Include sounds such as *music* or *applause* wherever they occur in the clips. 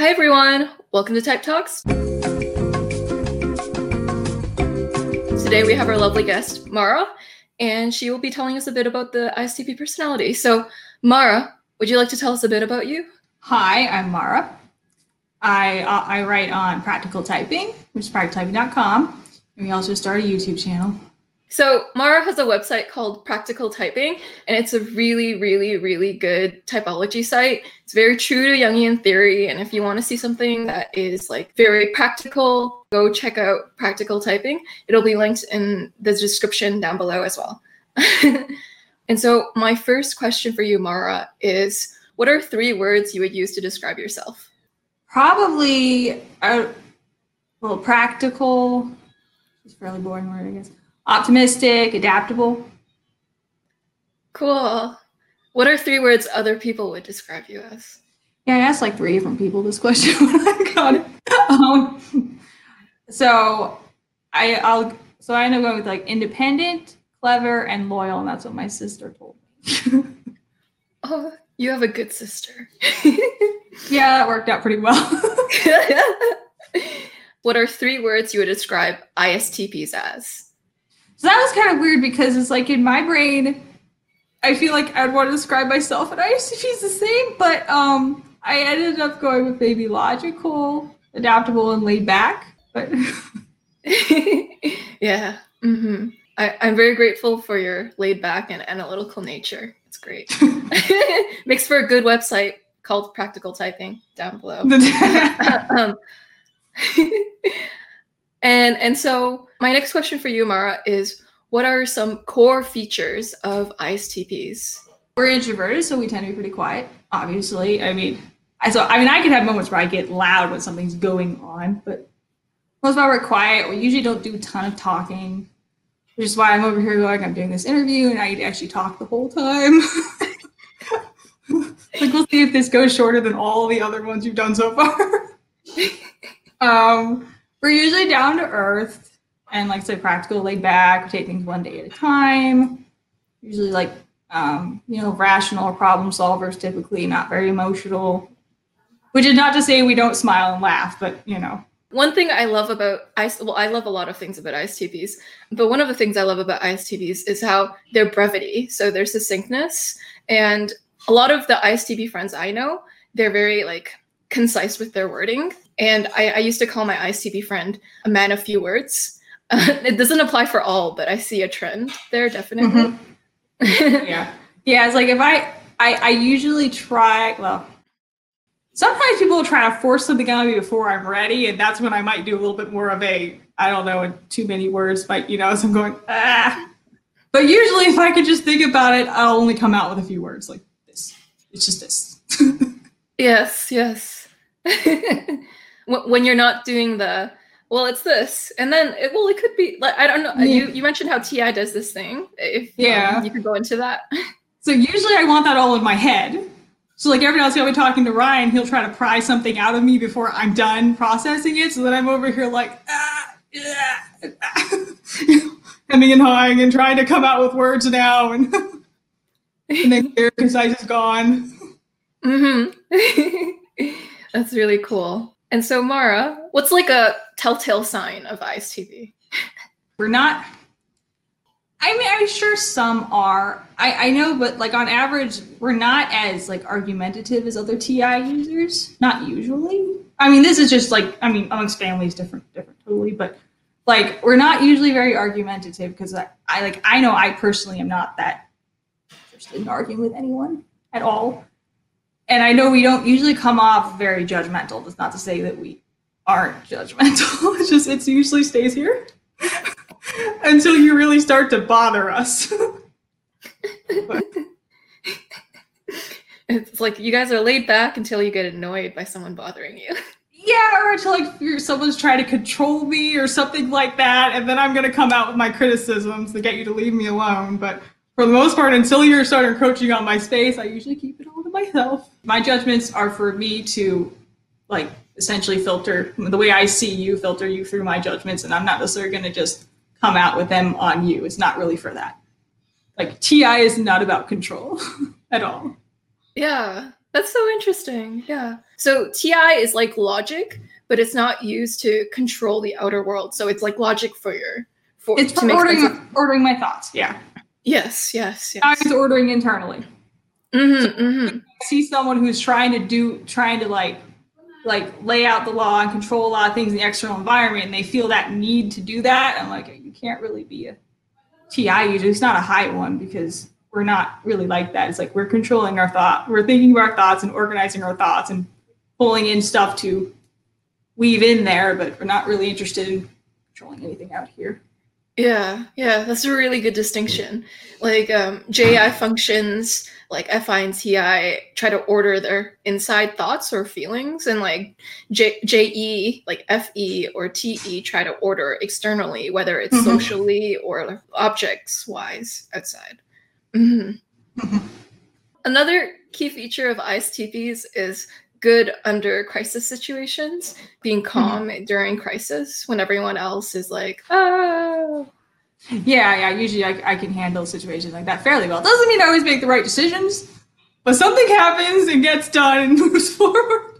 Hi, everyone. Welcome to Type Talks. Today we have our lovely guest, Mara, and she will be telling us a bit about the ISTP personality. So, Mara, would you like to tell us a bit about you? Hi, I'm Mara. I uh, I write on Practical Typing, which is practicaltyping.com, and we also start a YouTube channel. So, Mara has a website called Practical Typing, and it's a really, really, really good typology site. It's very true to Jungian theory, and if you want to see something that is like very practical, go check out Practical Typing. It'll be linked in the description down below as well. *laughs* and so, my first question for you, Mara, is what are three words you would use to describe yourself? Probably a well, practical. It's a fairly boring word, I guess optimistic, adaptable. Cool. What are three words other people would describe you as? Yeah, I asked like three different people this *laughs* question when I got it. Um, so I, I'll so I end up going with like independent, clever, and loyal, and that's what my sister told me. *laughs* oh, you have a good sister. *laughs* yeah, that worked out pretty well. what are three words you would describe ISTPs as? So that was kind of weird because it's like in my brain, I feel like I'd want to describe myself and ISTPs the same, but um, I ended up going with maybe logical, adaptable, and laid back. But *laughs* yeah, mm-hmm. I, I'm very grateful for your laid back and analytical nature. It's great. *laughs* *laughs* Makes for a good website called Practical Typing down below. um, and and so my next question for you, Mara, is what are some core features of ISTPs? We're introverted, so we tend to be pretty quiet. Obviously, I mean, I so I mean, I can have moments where I get loud when something's going on, but most of all, we're quiet. We usually don't do a ton of talking, which is why I'm over here going, I'm doing this interview, and I actually talk the whole time. *laughs* like, we'll see if this goes shorter than all the other ones you've done so far. *laughs* um, we're usually down to earth and like say practical, laid back. We take things one day at a time. Usually like um, you know rational problem solvers. Typically not very emotional. Which is not to say we don't smile and laugh, but you know. One thing I love about IS, well, I love a lot of things about ISTPs, but one of the things I love about ISTPs is how their brevity. So their succinctness, and a lot of the ISTP friends I know, they're very like concise with their wording. And I, I used to call my ICB friend a man of few words. Uh, *laughs* it doesn't apply for all, but I see a trend there definitely. Mm-hmm. yeah, yeah. It's like if I, I, I usually try. Well, sometimes people will try to force something on me before I'm ready, and that's when I might do a little bit more of a, I don't know, too many words, but you know, so I'm going ah. But usually, if I could just think about it, I'll only come out with a few words like this. It's just this. *laughs* yes, yes. *laughs* when you're not doing the well it's this and then it, well it could be like i don't know yeah. you you mentioned how ti does this thing if um, yeah. um, you could go into that. *laughs* So usually i want that all in my head. So like every now else i'll be talking to ryan he'll try to pry something out of me before i'm done processing it so then i'm over here like ah, yeah, ah. hemming and hawing and trying to come out with words now and, *laughs* and then clear concise is gone. Mm-hmm. *laughs* That's really cool and so, Mara, what's like a telltale sign of ISTP? We're not. I mean, I'm sure some are. I, I know, but like on average, we're not as like argumentative as other TI users. Not usually. I mean, this is just like I mean, amongst families, different, different, totally. But like, we're not usually very argumentative because I, I like I know I personally am not that interested in arguing with anyone at all and I know we don't usually come off very judgmental. That's not to say that we aren't judgmental. *laughs* It's just it usually stays here *laughs* until you really start to bother us. *laughs* it's like you guys are laid back until you get annoyed by someone bothering you. Yeah, or until like someone's trying to control me or something like that, and then I'm gonna come out with my criticisms to get you to leave me alone. But for the most part, until you start encroaching on my space, I usually keep it all to myself. My judgments are for me to like essentially filter the way I see you, filter you through my judgments, and I'm not necessarily going to just come out with them on you. It's not really for that. Like TI is not about control *laughs* at all. Yeah, That's so interesting. Yeah. So TI is like logic, but it's not used to control the outer world. So it's like logic for your for It's to for ordering of- ordering my thoughts. Yeah, Yes, yes, I was ordering internally. Mm-hmm, mm-hmm. I see someone who's trying to do trying to like like lay out the law and control a lot of things in the external environment and they feel that need to do that i'm like you can't really be a ti user it's not a high one because we're not really like that it's like we're controlling our thought we're thinking of our thoughts and organizing our thoughts and pulling in stuff to weave in there but we're not really interested in controlling anything out here Yeah, yeah, that's a really good distinction. Like um, JI functions, like FI and TI, try to order their inside thoughts or feelings, and like J- JE, like FE or TE, try to order externally, whether it's Mhm. socially or objects wise outside. Mhm. Mhm. Another key feature of ISTPs is good under crisis situations, being calm during crisis when everyone else is like, oh. Yeah yeah usually I, I can handle situations like that fairly well doesn't mean i always make the right decisions but something happens and gets done and *laughs* moves forward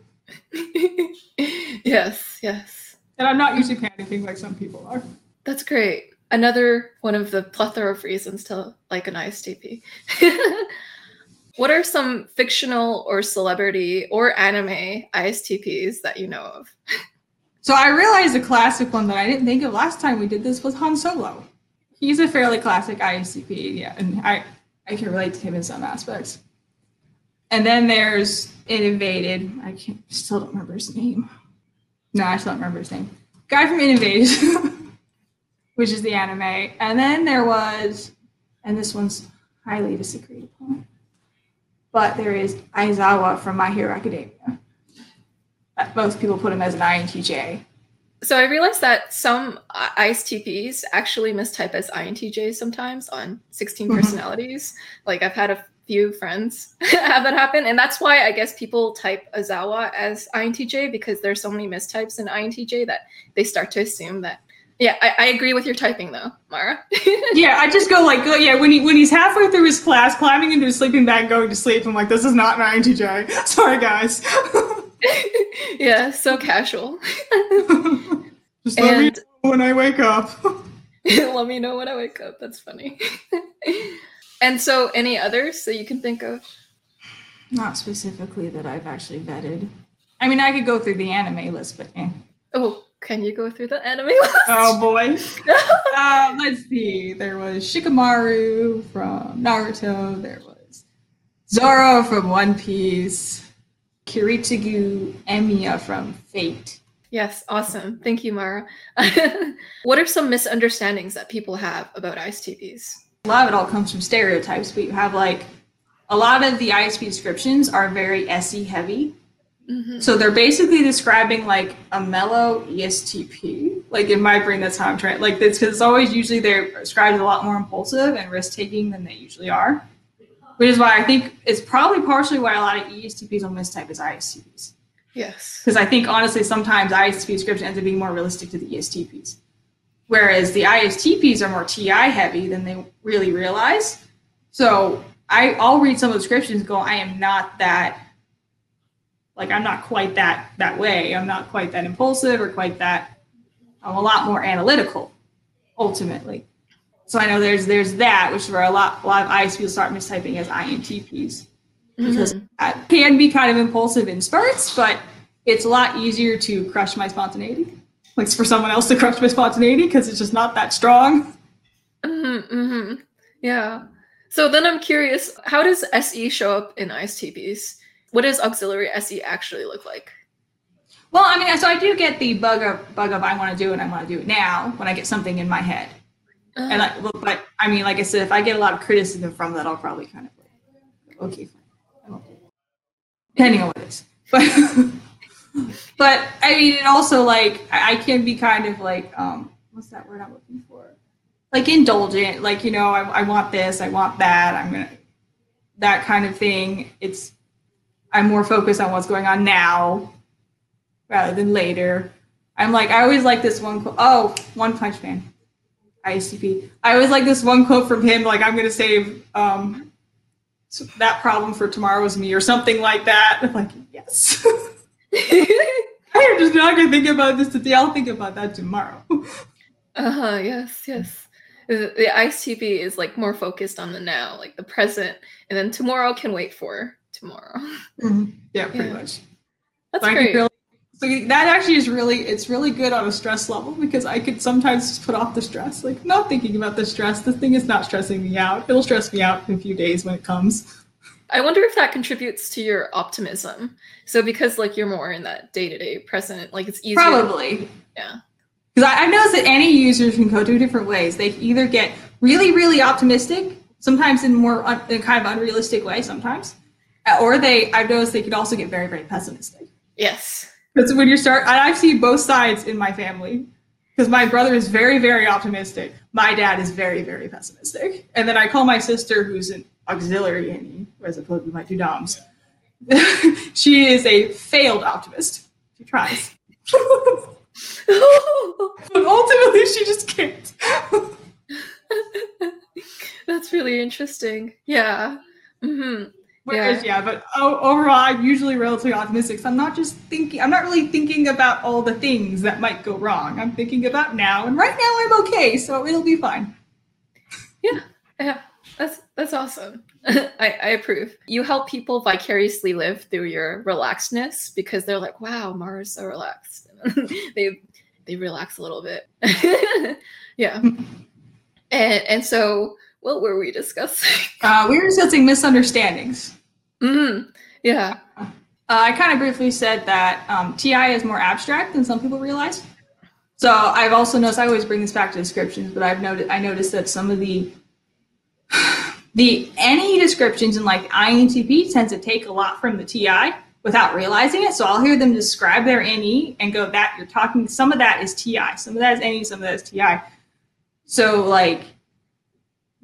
*laughs* yes, yes. And I'm not usually panicking like some people are. That's great. Another one of the plethora of reasons to like an ISTP. *laughs* what are some fictional or celebrity or anime ISTPs that you know of? So I realized a classic one that I didn't think of last time we did this was Han Solo. He's a fairly classic ISTP, yeah, and I, I can relate to him in some aspects. And then there's Innovated. I can't still don't remember his name. No, I still don't remember his name. Guy from Innovated, *laughs* which is the anime. And then there was, and this one's highly disagreed upon, but there is Aizawa from My Hero Academia. Most people put him as an INTJ. So I realized that some ISTPs actually mistype as INTJs sometimes on 16 Mhm. personalities. Like I've had a few friends *laughs* have that happen, and that's why I guess people type Aizawa as INTJ because there's so many mistypes in INTJ that they start to assume that. Yeah, I, I agree with your typing though, Mara. *laughs* yeah, I just go like, go, yeah, when he when he's halfway through his class, climbing into his sleeping bag, going to sleep. I'm like, this is not an INTJ. *laughs* Sorry, guys. *laughs* yeah, so casual. *laughs* just let me and know when I wake up. *laughs* let me know when I wake up. That's funny. and so, any others that you can think of? not specifically that I've actually vetted. I mean, I could go through the anime list, but eh. Oh, can you go through the anime list? oh boy. uh, let's see. There was Shikamaru from Naruto. There was Zoro from One Piece. Kiritsugu Emiya from Fate. Yes, awesome. Thank you, Mara. *laughs* what are some misunderstandings that people have about ISTPs? a lot of it all comes from stereotypes, but you have like a lot of the ISP descriptions are very SE heavy. Mhm. So they're basically describing like a mellow ESTP. Like in my brain, that's how I'm trying. Like it's because it's always usually they're described a lot more impulsive and risk taking than they usually are. Which is why I think it's probably partially why a lot of ESTPs will mistype as ISTPs. Yes. Because I think honestly, sometimes ISTP description ends up being more realistic to the ESTPs. Whereas the ISTPs are more TI heavy than they really realize. So I, I'll read some of the descriptions and go, I am not that, like, I'm not quite that that way. I'm not quite that impulsive or quite that, I'm a lot more analytical, ultimately. So I know there's there's that, which is where a lot a lot of ISPs start mistyping as INTPs because Mhm. that can be kind of impulsive in spurts, but it's a lot easier to crush my spontaneity. Like for someone else to crush my spontaneity because it's just not that strong. Mhm, mhm. Yeah. So then I'm curious, how does SE show up in ISTPs? What does auxiliary SE actually look like? Well, I mean, so I do get the bug of bug of I want to do it and I want to do it now when I get something in my head. And like, but I mean, like I said, if I get a lot of criticism from that, I'll probably kind of like, okay, fine. Depending on what it is. But but I mean, it also like I, I can be kind of like um, what's that word I'm looking for? Like indulgent, like you know, I, I want this, I want that, I'm gonna that kind of thing. It's I'm more focused on what's going on now rather than later. I'm like I always like this one. Oh, One Punch Man. ISTP. I always like this one quote from him, like I'm gonna save um that problem for tomorrow is me or something like that. I'm like, yes. *laughs* I'm just not gonna think about this today. I'll think about that tomorrow. Uh huh. Yes. Yes. The, the ISTP is like more focused on the now, like the present, and then tomorrow can wait for tomorrow. Mm-hmm. Yeah, pretty Yeah. much. That's So I could great. So that actually is really it's really good on a stress level because I could sometimes just put off the stress. Like not thinking about the stress. The thing is not stressing me out. It'll stress me out in a few days when it comes. I wonder if that contributes to your optimism. So because like you're more in that day to day present, like it's easier. Probably. Yeah. Because I, I've noticed that NE users can go two different ways. They either get really, really optimistic, sometimes in more un, in a kind of unrealistic way, sometimes, or they. I've noticed they could also get very, very pessimistic. Yes. Because when you start, and I've seen both sides in my family. Because my brother is very, very optimistic. My dad is very, very pessimistic. And then I call my sister, who's an auxiliary NE, as opposed to my two doms. *laughs* she is a failed optimist. She tries. *laughs* but ultimately, she just can't. *laughs* That's really interesting. Yeah. hmm Whereas, yeah, but o- overall, I'm usually relatively optimistic. So I'm not just thinking, I'm not really thinking about all the things that might go wrong. I'm thinking about now, and right now I'm okay, so it'll be fine. Yeah. That's that's awesome. *laughs* I, I approve. You help people vicariously live through your relaxedness because they're like, wow, Mara's so relaxed. *laughs* they they relax a little bit. *laughs* yeah. And and so what were we discussing? *laughs* Uh, we were discussing misunderstandings. hmm Yeah. Uh, I kind of briefly said that um, TI is more abstract than some people realize. So I've also noticed. I always bring this back to descriptions, but I've noticed. I noticed that some of the *sighs* the NE descriptions in like INTP tends to take a lot from the TI without realizing it. So I'll hear them describe their NE and go, "That you're talking." Some of that is TI. Some of that is NE. Some of that is TI. So like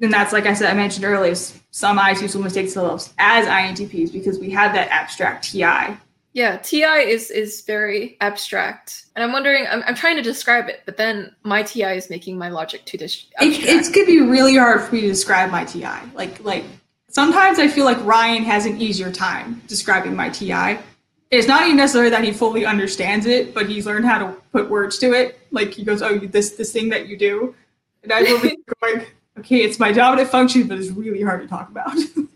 and that's like I said, I mentioned earlier, some ITs will mistake themselves as INTPs because we have that abstract TI. Yeah, TI is is very abstract, and I'm wondering. I'm, I'm trying to describe it, but then my TI is making my logic too dis- It, it's gonna be really hard for me to describe my TI. Like like sometimes I feel like Ryan has an easier time describing my TI. It's not even necessarily that he fully understands it, but he's learned how to put words to it. Like he goes, "Oh, this this thing that you do," and I will be *laughs* going, "Okay, it's my dominant function, but it's really hard to talk about." *laughs*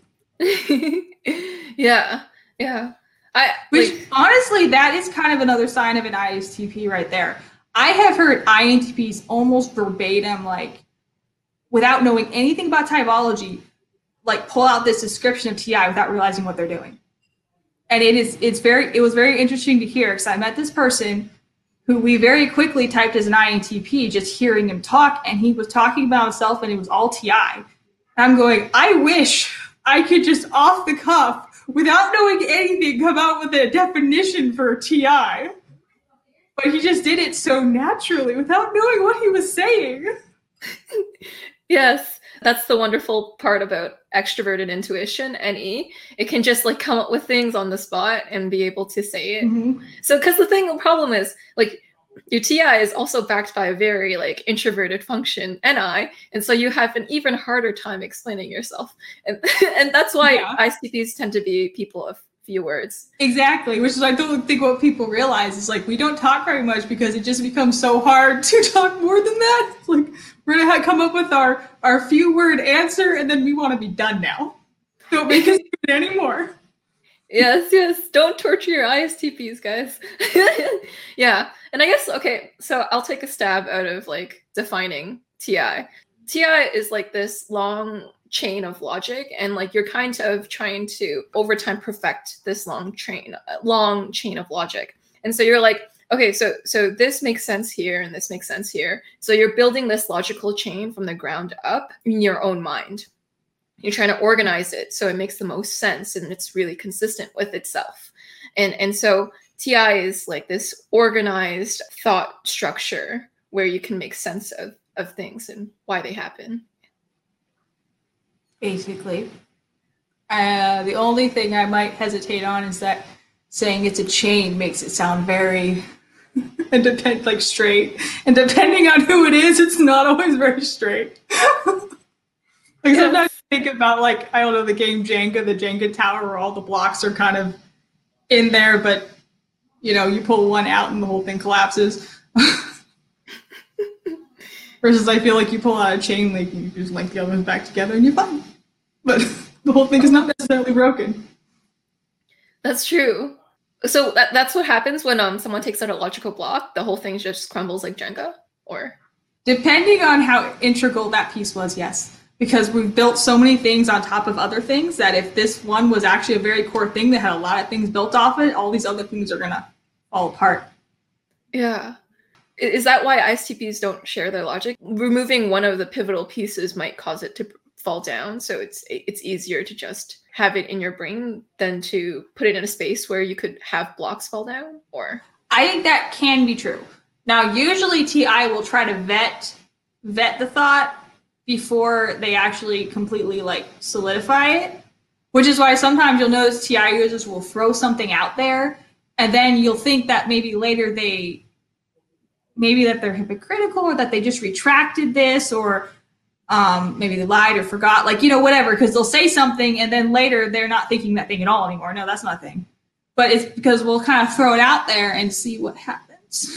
*laughs* yeah, yeah. I Which like, honestly, that is kind of another sign of an ISTP right there. I have heard INTPs almost verbatim, like without knowing anything about typology, like pull out this description of TI without realizing what they're doing. And it is it's very it was very interesting to hear because I met this person who we very quickly typed as an INTP, just hearing him talk, and he was talking about himself and it was all TI. And I'm going, I wish I could just off the cuff, without knowing anything, come out with a definition for TI. But he just did it so naturally without knowing what he was saying. *laughs* yes, that's the wonderful part about extroverted intuition and E. It can just like come up with things on the spot and be able to say it. Mm-hmm. So, because the thing, the problem is, like, your TI is also backed by a very like introverted function NI, and so you have an even harder time explaining yourself, and *laughs* and that's why Yeah. ICPs tend to be people of few words. Exactly, which is I don't think what people realize is like we don't talk very much because it just becomes so hard *laughs* to talk more than that. It's like we're gonna come up with our our few word answer and then we want to be done now. Don't make us do it anymore. Yes, yes. Don't torture your ISTPs, guys. *laughs* yeah. And I guess okay, so I'll take a stab out of like defining TI. TI is like this long chain of logic and like you're kind of trying to over time perfect this long train uh, long chain of logic. And so you're like okay, so so this makes sense here and this makes sense here. So you're building this logical chain from the ground up in your own mind you're trying to organize it so it makes the most sense and it's really consistent with itself and and so ti is like this organized thought structure where you can make sense of of things and why they happen Basically. Uh, the only thing I might hesitate on is that saying it's a chain makes it sound very *laughs* and depend like straight. And depending on who it is, it's not always very straight. *laughs* like Yeah. sometimes think about like I don't know the game Jenga, the Jenga tower, where all the blocks are kind of in there, but you know you pull one out and the whole thing collapses. *laughs* Versus, I feel like you pull out a chain link and you just link the other ones back together and you're fine. But the whole thing is not necessarily broken. That's true. So that, that's what happens when um someone takes out a logical block. The whole thing just crumbles like Jenga, or depending on how integral that piece was, yes. Because we've built so many things on top of other things that if this one was actually a very core thing that had a lot of things built off it, all these other things are gonna fall apart. Yeah. Is that why ISTPs don't share their logic? Removing one of the pivotal pieces might cause it to fall down, so it's it's easier to just have it in your brain than to put it in a space where you could have blocks fall down or I think that can be true. Now, usually TI will try to vet vet the thought before they actually completely like solidify it, which is why sometimes you'll notice TI users will throw something out there and then you'll think that maybe later they maybe that they're hypocritical or that they just retracted this or um, maybe they lied or forgot, like, you know, whatever, because they'll say something and then later they're not thinking that thing at all anymore. No, that's not a thing. But it's because we'll kind of throw it out there and see what happens.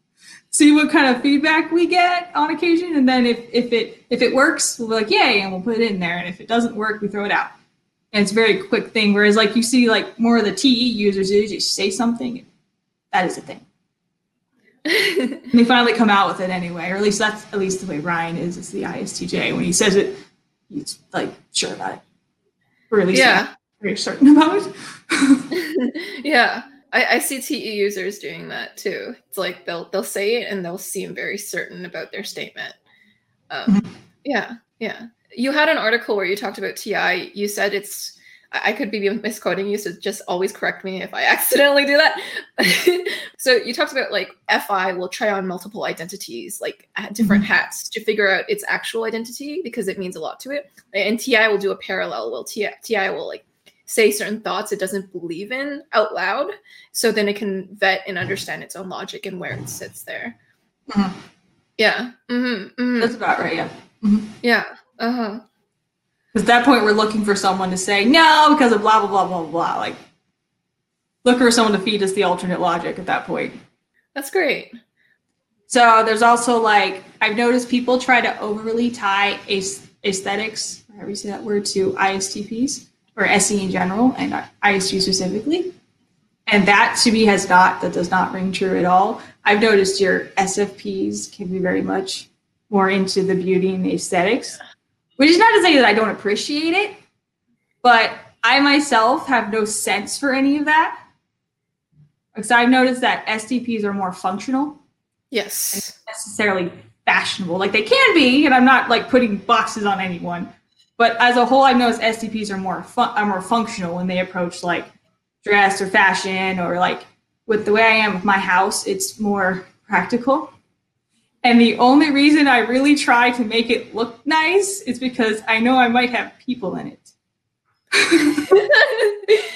*laughs* see what kind of feedback we get on occasion. And then if, if it if it works, we'll be like, yay, and we'll put it in there. And if it doesn't work, we throw it out. And it's a very quick thing. Whereas like you see like more of the TE users, they just say something. That is a thing they finally come out with it anyway, or at least that's at least the way Ryan is. It's the ISTJ. When he says it, he's like sure about it, or at least yeah, very certain about it. *laughs* yeah, I, I see TE users doing that too. It's like they'll they'll say it and they'll seem very certain about their statement. Um, mm-hmm. Yeah, yeah. You had an article where you talked about TI. You said it's I could be misquoting you, so just always correct me if I accidentally do that. *laughs* so you talked about like FI will try on multiple identities, like different mm-hmm. hats to figure out its actual identity because it means a lot to it. And TI will do a parallel. Well, TI, TI will like say certain thoughts it doesn't believe in out loud, so then it can vet and understand its own logic and where it sits there. Mm-hmm. Yeah. Mm-hmm. mm-hmm. That's about right. Yeah. Mm-hmm. Yeah. Uh huh. Because at that point, we're looking for someone to say no because of blah blah blah blah blah. Like, look for someone to feed us the alternate logic at that point. That's great. So there's also like I've noticed people try to overly tie aesthetics, however you say that word, to ISTPs or SE in general and ISG specifically. And that to me has not that does not ring true at all. I've noticed your SFPs can be very much more into the beauty and the aesthetics which is not to say that I don't appreciate it, but I myself have no sense for any of that. Because I've noticed that STPs are more functional. Yes. necessarily fashionable. Like they can be, and I'm not like putting boxes on anyone. But as a whole, I've noticed STPs are more fun- are more functional when they approach like dress or fashion or like with the way I am with my house, it's more practical. And the only reason I really try to make it look nice is because I know I might have people in it. *laughs*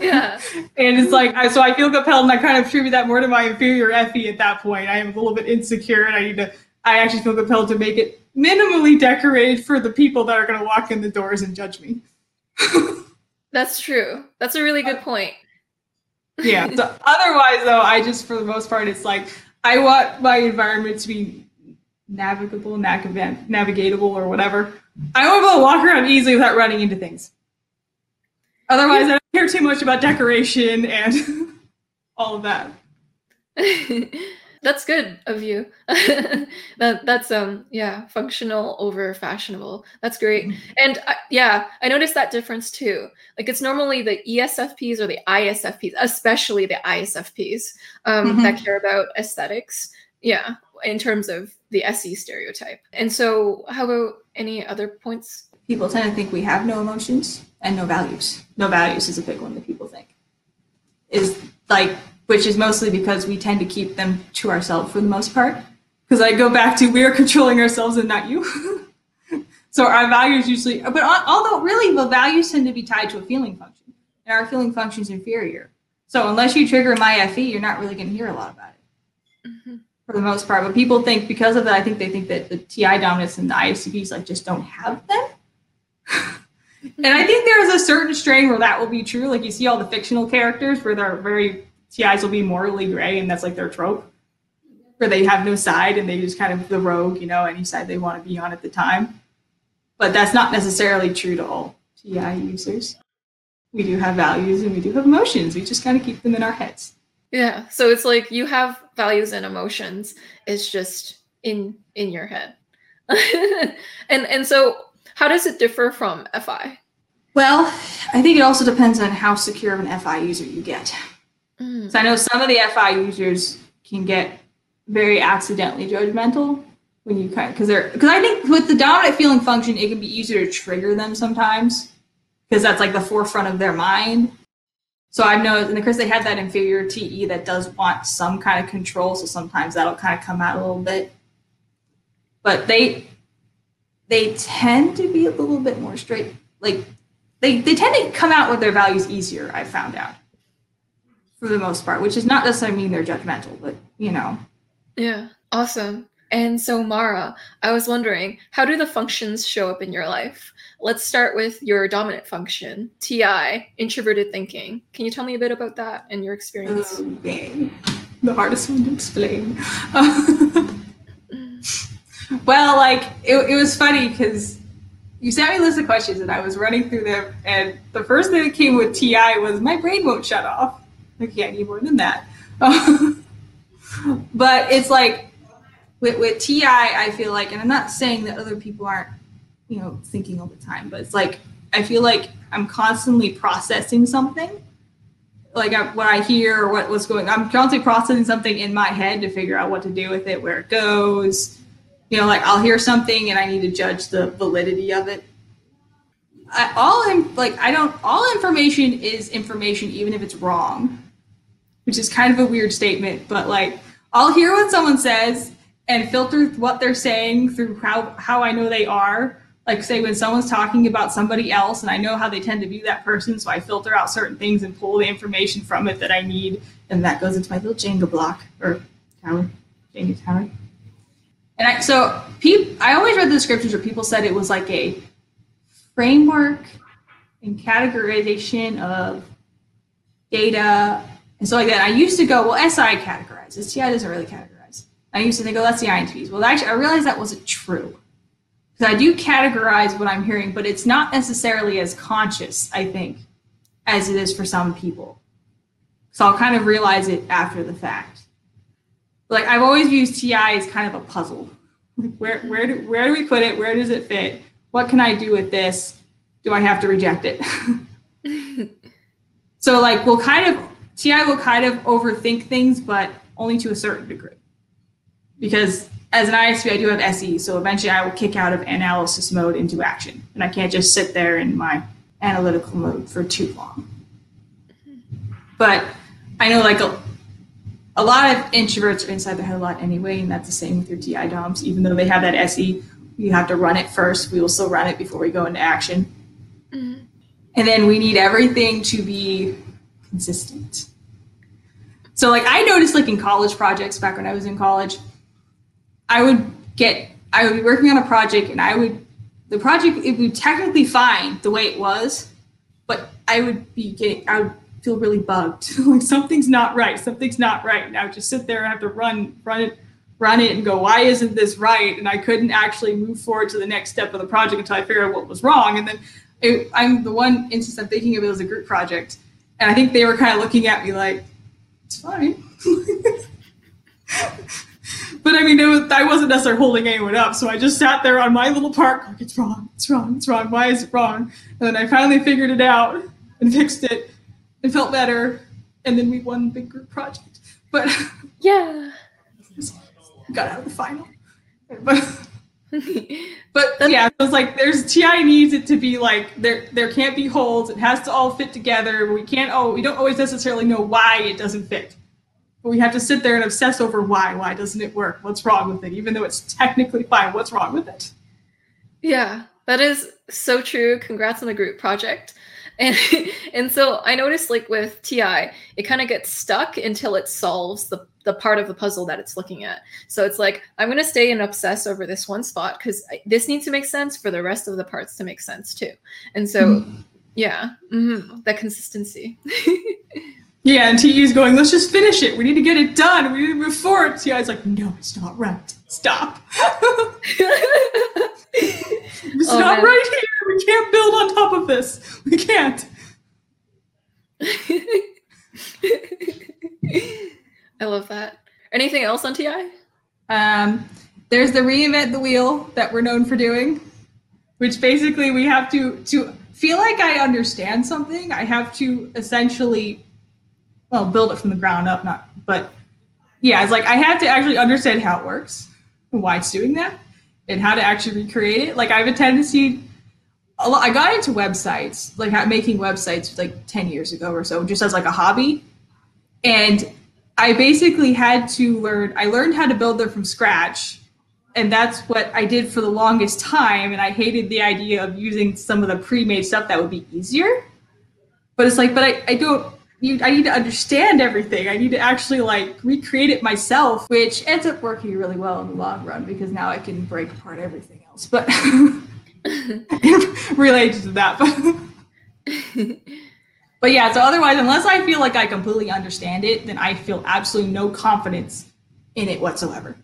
yeah. And it's like, I, so I feel compelled and I kind of attribute that more to my inferior FE at that point. I am a little bit insecure and I need to, I actually feel compelled to make it minimally decorated for the people that are going to walk in the doors and judge me. *laughs* That's true. That's a really good uh, point. yeah. *laughs* So otherwise, though, I just, for the most part, it's like, I want my environment to be navigable, nav- navigatable, or whatever. I want to to walk around easily without running into things. Otherwise, I don't care too much about decoration and *laughs* all of that. *laughs* that's good of you. *laughs* that that's um yeah, functional over fashionable. That's great. Mm-hmm. And uh, yeah, I noticed that difference too. Like it's normally the ESFPs or the ISFPs, especially the ISFPs, um, mm-hmm. that care about aesthetics. Yeah, in terms of the SE stereotype. And so, how about any other points? People tend to think we have no emotions and no values. No values is a big one that people think. Is like which is mostly because we tend to keep them to ourselves for the most part. Because I go back to we're controlling ourselves and not you. *laughs* so our values usually, but although really the values tend to be tied to a feeling function, and our feeling function is inferior. So unless you trigger my FE, you're not really going to hear a lot about it mm-hmm. for the most part. But people think because of that, I think they think that the TI dominance and the ISTPs like just don't have them. *laughs* And I think there is a certain strain where that will be true. Like you see all the fictional characters where they're very TIs will be morally gray, and that's like their trope, where they have no side and they just kind of the rogue, you know, any side they want to be on at the time. But that's not necessarily true to all TI users. We do have values and we do have emotions. We just kind of keep them in our heads. Yeah. So it's like you have values and emotions. It's just in in your head. *laughs* and and so how does it differ from FI? Well, I think it also depends on how secure of an FI user you get. Mm. So I know some of the FI users can get very accidentally judgmental when you kind because they're because I think with the dominant feeling function, it can be easier to trigger them sometimes because that's like the forefront of their mind. So I've noticed, and of course they have that inferior TE that does want some kind of control. So sometimes that'll kind of come out a little bit, but they they tend to be a little bit more straight. Like they they tend to come out with their values easier. I found out for the most part, which is not necessarily mean they're judgmental, but you know. Yeah, awesome. And so, Mara, I was wondering, how do the functions show up in your life? Let's start with your dominant function, TI, introverted thinking. Can you tell me a bit about that and your experience? Oh, okay. The hardest one to explain. *laughs* well, like, it, it was funny because you sent me a list of questions and I was running through them, and the first thing that came with TI was my brain won't shut off. Okay, I need more than that. *laughs* but it's like, with, with TI, I feel like, and I'm not saying that other people aren't, you know, thinking all the time, but it's like I feel like I'm constantly processing something. Like what I hear or what, what's going, I'm constantly processing something in my head to figure out what to do with it, where it goes. You know, like I'll hear something and I need to judge the validity of it. I, all I'm like, I don't. All information is information, even if it's wrong, which is kind of a weird statement. But like, I'll hear what someone says and filter what they're saying through how how I know they are. Like say when someone's talking about somebody else and I know how they tend to view that person, so I filter out certain things and pull the information from it that I need, and that goes into my little Jenga block or tower, Jenga tower. And I, so people, I always read the descriptions where people said it was like a framework and categorization of data and so like that. I used to go, well, SI categorizes. TI doesn't really categorize. I used to think, oh, that's the INTPs. Well, actually, I realized that wasn't true. Because I do categorize what I'm hearing, but it's not necessarily as conscious, I think, as it is for some people. So I'll kind of realize it after the fact. Like I've always used TI as kind of a puzzle. *laughs* where where do where do we put it? Where does it fit? What can I do with this? Do I have to reject it? *laughs* so like we'll kind of TI will kind of overthink things, but only to a certain degree because as an ISP, I do have SE, so eventually I will kick out of analysis mode into action, and I can't just sit there in my analytical mode for too long. But I know like a, a lot of introverts are inside their head a lot anyway, and that's the same with your TI DOMs. Even though they have that SE, you have to run it first. We will still run it before we go into action. Mm-hmm. And then we need everything to be consistent. So like I noticed like in college projects back when I was in college, I would get, I would be working on a project and I would, the project, it would technically fine the way it was, but I would be getting, I would feel really bugged. *laughs* like something's not right. Something's not right. And I would just sit there and have to run, run it, run it and go, why isn't this right? And I couldn't actually move forward to the next step of the project until I figured out what was wrong. And then it, I'm the one instance I'm thinking of it as a group project. And I think they were kind of looking at me like, it's fine. *laughs* But I mean, was, I wasn't necessarily holding anyone up, so I just sat there on my little park, like, it's wrong, it's wrong, it's wrong. Why is it wrong? And then I finally figured it out and fixed it and felt better. And then we won the big group project. But yeah, *laughs* got out of the final. But *laughs* *laughs* but yeah, it was like there's TI needs it to be like there there can't be holes. It has to all fit together. We can't oh we don't always necessarily know why it doesn't fit but we have to sit there and obsess over why. Why doesn't it work? What's wrong with it? Even though it's technically fine, what's wrong with it? Yeah, that is so true. Congrats on the group project. And *laughs* and so I noticed like with TI, it kind of gets stuck until it solves the the part of the puzzle that it's looking at. So it's like I'm gonna stay and obsess over this one spot because this needs to make sense for the rest of the parts to make sense too. And so, mm-hmm. yeah, mm-hmm, that consistency. *laughs* yeah, and TI is going. Let's just finish it. We need to get it done. We need to move forward. TI is like, no, it's not right. Stop. *laughs* it's oh, not man. right here. We can't build on top of this. We can't. *laughs* I love that. Anything else on TI? Um, there's the reinvent the wheel that we're known for doing, which basically we have to to feel like I understand something. I have to essentially, well, build it from the ground up. Not, but yeah, it's like I have to actually understand how it works and why it's doing that, and how to actually recreate it. Like I have a tendency. Lot, I got into websites, like making websites, like ten years ago or so, just as like a hobby, and I basically had to learn, I learned how to build them from scratch. And that's what I did for the longest time. And I hated the idea of using some of the pre made stuff that would be easier. But it's like, but I, I don't, I need to understand everything. I need to actually like recreate it myself, which ends up working really well in the long run because now I can break apart everything else. But *laughs* *laughs* related to that. But *laughs* but yeah, so otherwise, unless I feel like I completely understand it, then I feel absolutely no confidence in it whatsoever.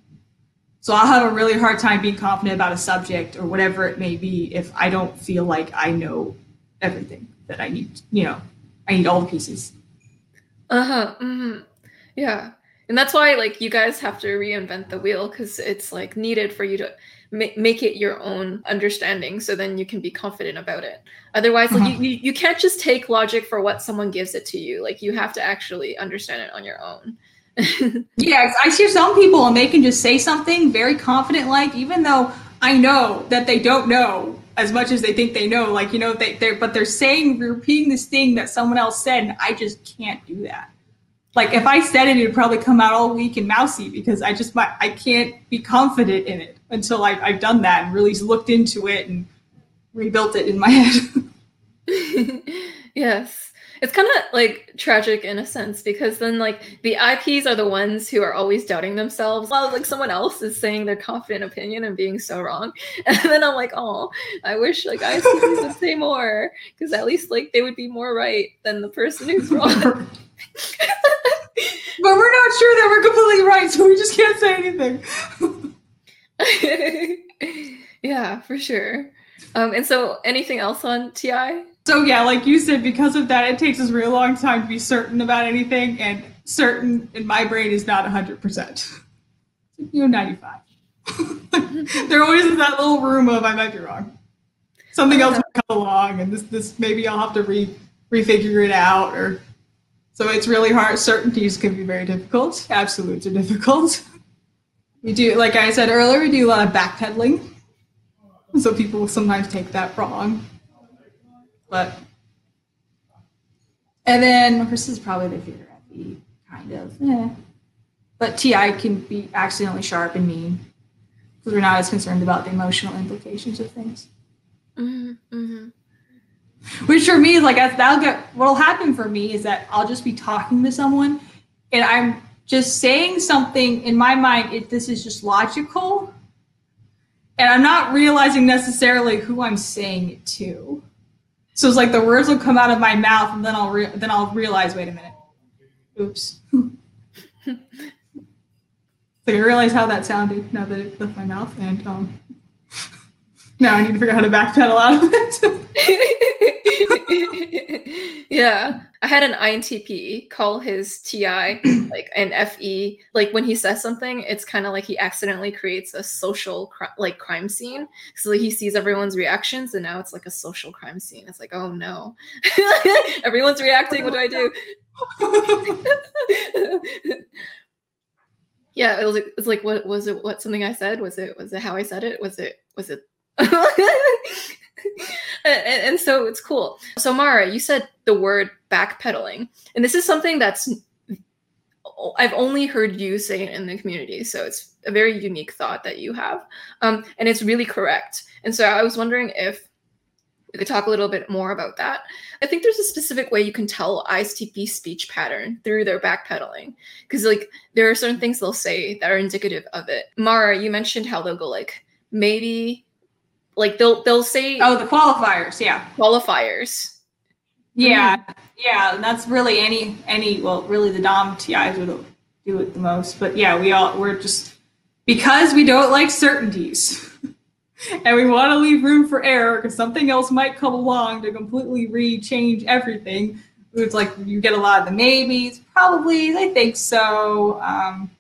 So I'll have a really hard time being confident about a subject or whatever it may be if I don't feel like I know everything that I need. You know, I need all the pieces. Uh huh. Mm-hmm. Yeah, and that's why like you guys have to reinvent the wheel because it's like needed for you to make it your own understanding so then you can be confident about it. Otherwise like uh-huh. you, you can't just take logic for what someone gives it to you. Like you have to actually understand it on your own. *laughs* Yeah i see some people and they can just say something very confident like even though i know that they don't know as much as they think they know. Like you know they, they're but they're saying repeating this thing that someone else said and i just can't do that like if I said it, it would probably come out all weak and mousy because I just I can't be confident in it until I, I've done that and really looked into it and rebuilt it in my *laughs* head. *laughs* yes. It's kind of like tragic in a sense because then like the IPs are the ones who are always doubting themselves while like someone else is saying their confident opinion and being so wrong. *laughs* And then I'm like, oh, I wish like I would *laughs* say more because at least like they would be more right than the person who's wrong. *laughs* but we're not sure that we're completely right, so we just can't say anything. yeah, for sure. Um, and so, anything else on TI? So yeah, like you said, because of that, it takes us a really long time to be certain about anything, and certain in my brain is not hundred percent. You know, ninety-five. *laughs* there always is that little room of I might be wrong. Something else will come along, and this this maybe I'll have to re refigure it out or so it's really hard. Certainties can be very difficult. Absolutes are difficult. We do, like I said earlier, we do a lot of backpedaling. So people will sometimes take that wrong. But, and then this is probably the figure FE, kind of. Eh. But TI can be accidentally sharp and mean because we're not as concerned about the emotional implications of things. Mm-hmm, mm-hmm. Which for me is like that'll get what'll happen for me is that I'll just be talking to someone and I'm just saying something in my mind if this is just logical and I'm not realizing necessarily who I'm saying it to. So it's like the words will come out of my mouth and then I'll re- then I'll realize wait a minute. Oops. *laughs* so I realize how that sounded now that it left my mouth and um *laughs* now I need to figure out how to backpedal out of it. *laughs* *laughs* yeah. I had an INTP call his TI *clears throat* like an FE. Like when he says something, it's kind of like he accidentally creates a social cri- like crime scene. So like, he sees everyone's reactions, and now it's like a social crime scene. It's like, oh no, *laughs* everyone's reacting. What do I do? *laughs* yeah, it was. It's like, what was it? What something I said? Was it? Was it how I said it? Was it? Was it *laughs* and, and, so it's cool. So Mara, you said the word backpedaling, and this is something that's I've only heard you say it in the community, so it's a very unique thought that you have, um, and it's really correct. And so I was wondering if we could talk a little bit more about that. I think there's a specific way you can tell ISTP speech pattern through their backpedaling. Because like there are certain things they'll say that are indicative of it. Mara, you mentioned how they'll go like maybe like they'll they'll say Oh, the qualifiers, yeah. qualifiers. Yeah, yeah, and that's really any any well, really the Dom TIs would do it the most. But yeah, we all we're just because we don't like certainties. *laughs* and we want to leave room for error because something else might come along to completely re-change everything. It's like you get a lot of the maybes, probably, I think so. Um,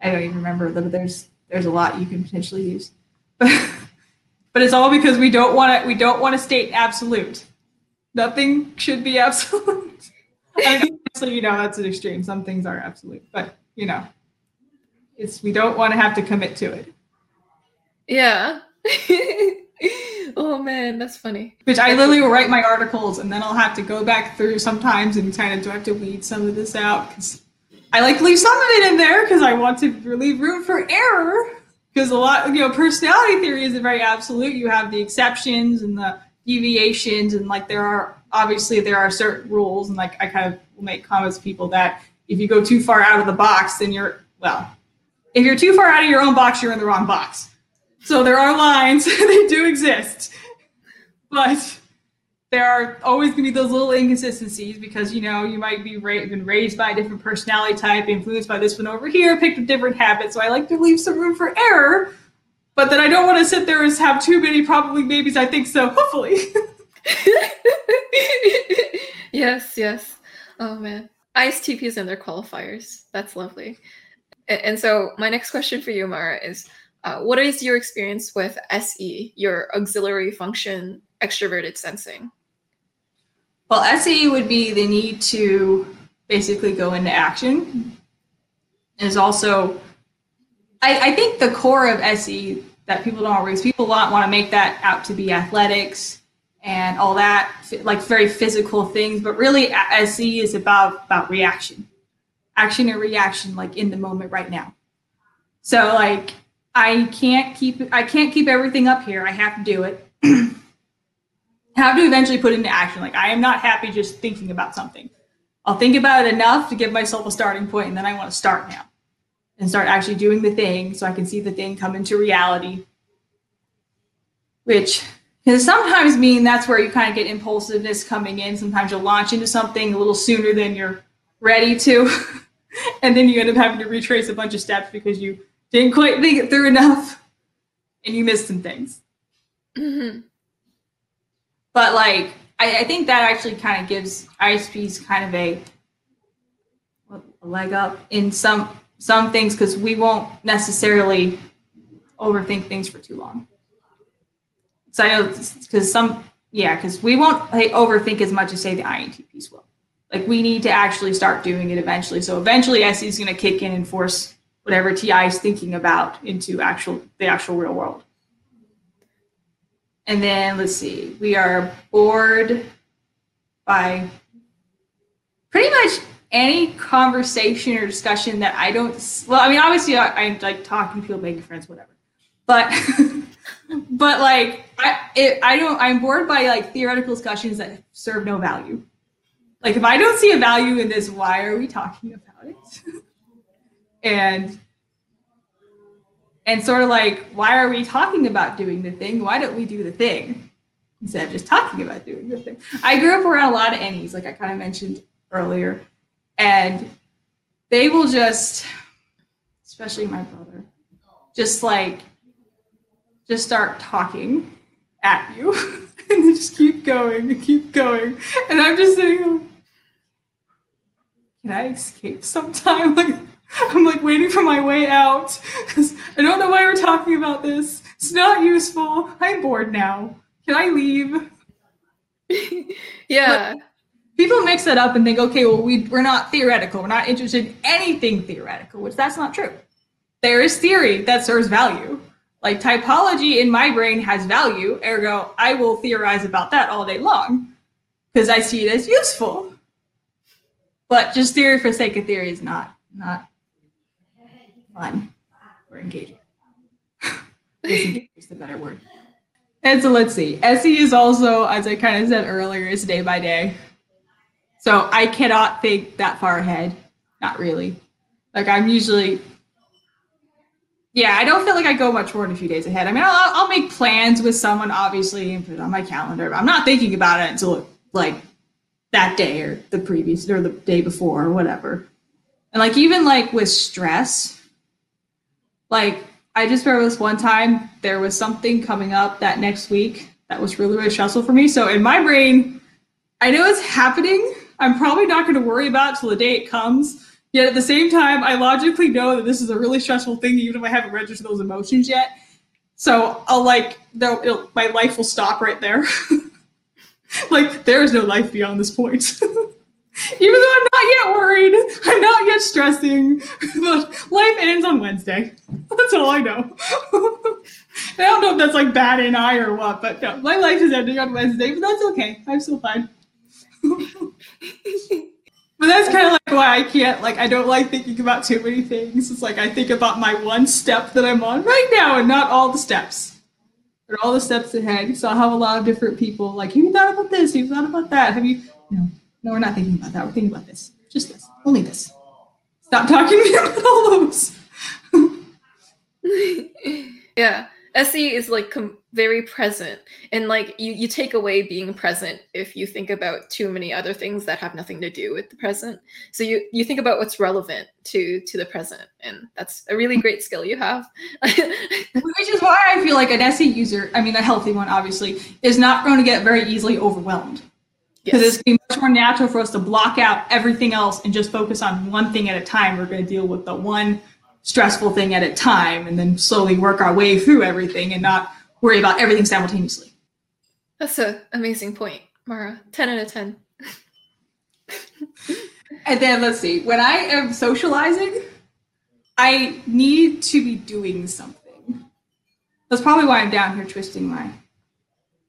I don't even remember that there's there's a lot you can potentially use. *laughs* but it's all because we don't want to we don't want to state absolute. Nothing should be *laughs* absolute. Obviously, you know, that's an extreme. Some things are absolute, but you know, it's we don't want to have to commit to it. Yeah. *laughs* oh man, that's funny. Which I literally will write my articles and then I'll have to go back through sometimes and kind of do I have to weed some of this out because I like to leave some of it in there because I want to leave room for error. Because a lot, you know, personality theory isn't very absolute. You have the exceptions and the deviations, and like there are obviously there are certain rules, and like I kind of will make comments to people that if you go too far out of the box, then you're well, if you're too far out of your own box, you're in the wrong box. So there are lines, *laughs* they do exist. But there are always going to be those little inconsistencies because, you know, you might be ra- been raised by a different personality type, influenced by this one over here, picked a different habit. So I like to leave some room for error. But then I don't want to sit there and have too many probably babies. I think so, hopefully. *laughs* yes, yes. Oh man. ISTPs and their qualifiers. That's lovely. And, and so my next question for you, Mara, is uh, what is your experience with SE, your auxiliary function extroverted sensing? Well, SE would be the need to basically go into action. Is also, I, I think the core of SE that people don't always people want want to make that out to be athletics and all that like very physical things, but really uh, SE is about about reaction, action and reaction, like in the moment right now. So like I can't keep I can't keep everything up here. I have to do it. *clears throat* have to eventually put into action. Like I am not happy just thinking about something. I'll think about it enough to give myself a starting point, and then I want to start now and start actually doing the thing so I can see the thing come into reality. Which can sometimes mean that's where you kind of get impulsiveness coming in. Sometimes you'll launch into something a little sooner than you're ready to. *laughs* and then you end up having to retrace a bunch of steps because you didn't quite think it through enough and you missed some things. Mm-hmm. But like, I, I think that actually kind of gives ISPs kind of a, a leg up in some some things because we won't necessarily overthink things for too long. So I know because some yeah because we won't like, overthink as much as say the INTPs will. Like we need to actually start doing it eventually. So eventually SE is going to kick in and force whatever TI is thinking about into actual the actual real world. And then let's see, we are bored by pretty much any conversation or discussion that I don't. Well, I mean, obviously, I, I like talking to people, making friends, whatever. But, *laughs* but like, I it, I don't. I'm bored by like theoretical discussions that serve no value. Like, if I don't see a value in this, why are we talking about it? *laughs* and and sort of like, why are we talking about doing the thing? Why don't we do the thing instead of just talking about doing the thing? I grew up around a lot of NEs, like I kind of mentioned earlier, and they will just, especially my brother, just like, just start talking at you *laughs* and just keep going and keep going. And I'm just sitting can I escape sometime? *laughs* Like, *laughs* I'm like waiting for my way out *laughs* I don't know why we're talking about this. It's not useful. I'm bored now. Can I leave? *laughs* yeah. But people mix that up and think, okay, well, we, we're not theoretical. We're not interested in anything theoretical, which that's not true. There is theory that serves value. Like typology in my brain has value, ergo, I will theorize about that all day long because I see it as useful. But just theory for sake of theory is not not fun *laughs* or engaging. is the better word. And so let's see. SE is also, as I kind of said earlier, is day by day. So I cannot think that far ahead. Not really. Like I'm usually, yeah, I don't feel like I go much more than a few days ahead. I mean, I'll, I'll make plans with someone, obviously, and put it on my calendar. But I'm not thinking about it until like that day or the previous or the day before or whatever. And like even like with stress, like I just remember this one time there was something coming up that next week that was really, really stressful for me. So in my brain, I know it's happening. I'm probably not going to worry about it till the day it comes. Yet at the same time, I logically know that this is a really stressful thing, even if I haven't registered those emotions yet. So I'll like, though my life will stop right there. *laughs* like there is no life beyond this point. *laughs* Even though I'm not yet worried, I'm not yet stressing, but life ends on Wednesday. That's all I know. I don't know if that's like bad NI or what, but no, my life is ending on Wednesday, but that's okay. I'm still fine. but that's kind of like why I can't, like, I don't like thinking about too many things. It's like I think about my one step that I'm on right now and not all the steps. But all the steps ahead. So I'll have a lot of different people like, have you thought about this? Have you thought about that? Have you, no, we're not thinking about that. We're thinking about this. Just this. Only this. Stop talking to me about all those. *laughs* yeah. SE is like com- very present and like you you take away being present if you think about too many other things that have nothing to do with the present. So you you think about what's relevant to to the present and that's a really great skill you have. *laughs* Which is why I feel like an SE user, I mean a healthy one obviously, is not going to get very easily overwhelmed because yes. it's much more natural for us to block out everything else and just focus on one thing at a time. We're going to deal with the one stressful thing at a time and then slowly work our way through everything and not worry about everything simultaneously. That's an amazing point, Mara. 10 out of 10. and then let's see, when I am socializing, I need to be doing something. That's probably why I'm down here twisting my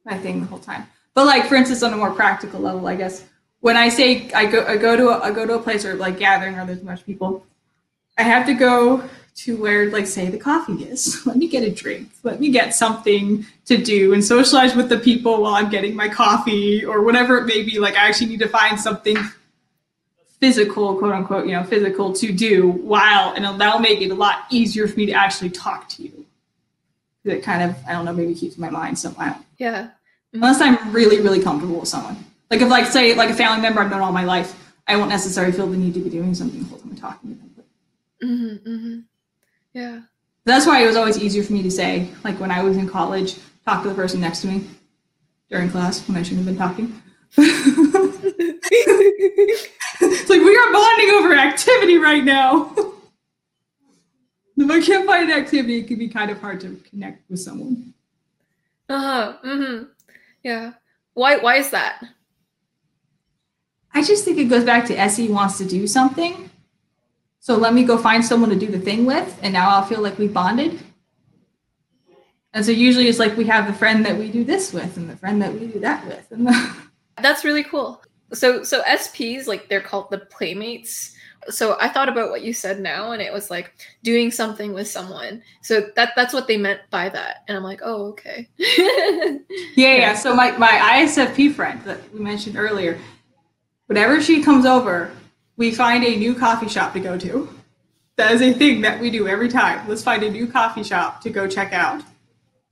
my thing the whole time. But like for instance, on a more practical level, I guess when I say I go I go to a, I go to a place or like gathering or there's much people, I have to go to where like say the coffee is. *laughs* Let me get a drink. Let me get something to do and socialize with the people while I'm getting my coffee or whatever it may be. Like I actually need to find something physical, quote unquote, you know, physical to do while and that'll make it a lot easier for me to actually talk to you. It kind of I don't know maybe keeps my mind somehow. Yeah unless I'm really, really comfortable with someone. Like if like say like a family member I've known all my life, I won't necessarily feel the need to be doing something whole time talking to them. Mm-hmm, mm-hmm. Yeah. That's why it was always easier for me to say, like when I was in college, talk to the person next to me during class when I shouldn't have been talking. *laughs* it's like we are bonding over activity right now. *laughs* if I can't find an activity, it can be kind of hard to connect with someone. Uh huh. Mm-hmm. Yeah. Why why is that? I just think it goes back to SE wants to do something. So let me go find someone to do the thing with, and now I'll feel like we bonded. And so usually it's like we have the friend that we do this with and the friend that we do that with. And the- That's really cool. So so SPs like they're called the playmates so I thought about what you said now, and it was like doing something with someone. So that that's what they meant by that, and I'm like, oh, okay. *laughs* yeah, yeah. So my my ISFP friend that we mentioned earlier, whenever she comes over, we find a new coffee shop to go to. That is a thing that we do every time. Let's find a new coffee shop to go check out,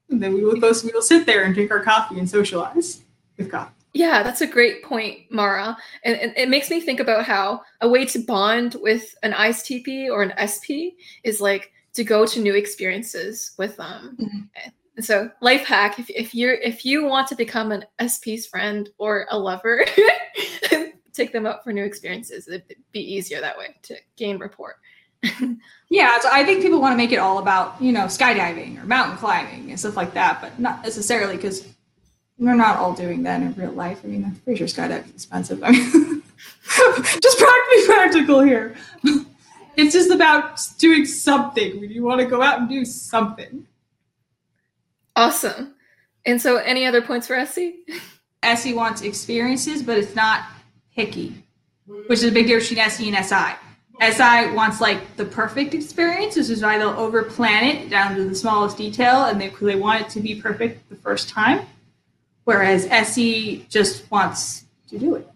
and then we will go. We will sit there and drink our coffee and socialize with coffee. Yeah, that's a great point, Mara. And, and, it makes me think about how a way to bond with an ISTP or an SP is like to go to new experiences with them. Mm-hmm. And so, life hack: if, if you're if you want to become an SP's friend or a lover, *laughs* take them out for new experiences. It'd be easier that way to gain rapport. *laughs* yeah, so I think people want to make it all about you know skydiving or mountain climbing and stuff like that, but not necessarily because we're not all doing that in real life. I mean, I'm pretty sure skydiving is expensive. I mean, *laughs* just practically practical here. *laughs* it's just about doing something when you want to go out and do something. Awesome. And so, any other points for SE? SE wants experiences, but it's not picky, which is a big difference between SE and SI. SI wants like the perfect experience, which is why they'll overplan it down to the smallest detail, and they they want it to be perfect the first time. Whereas SE just wants to do it,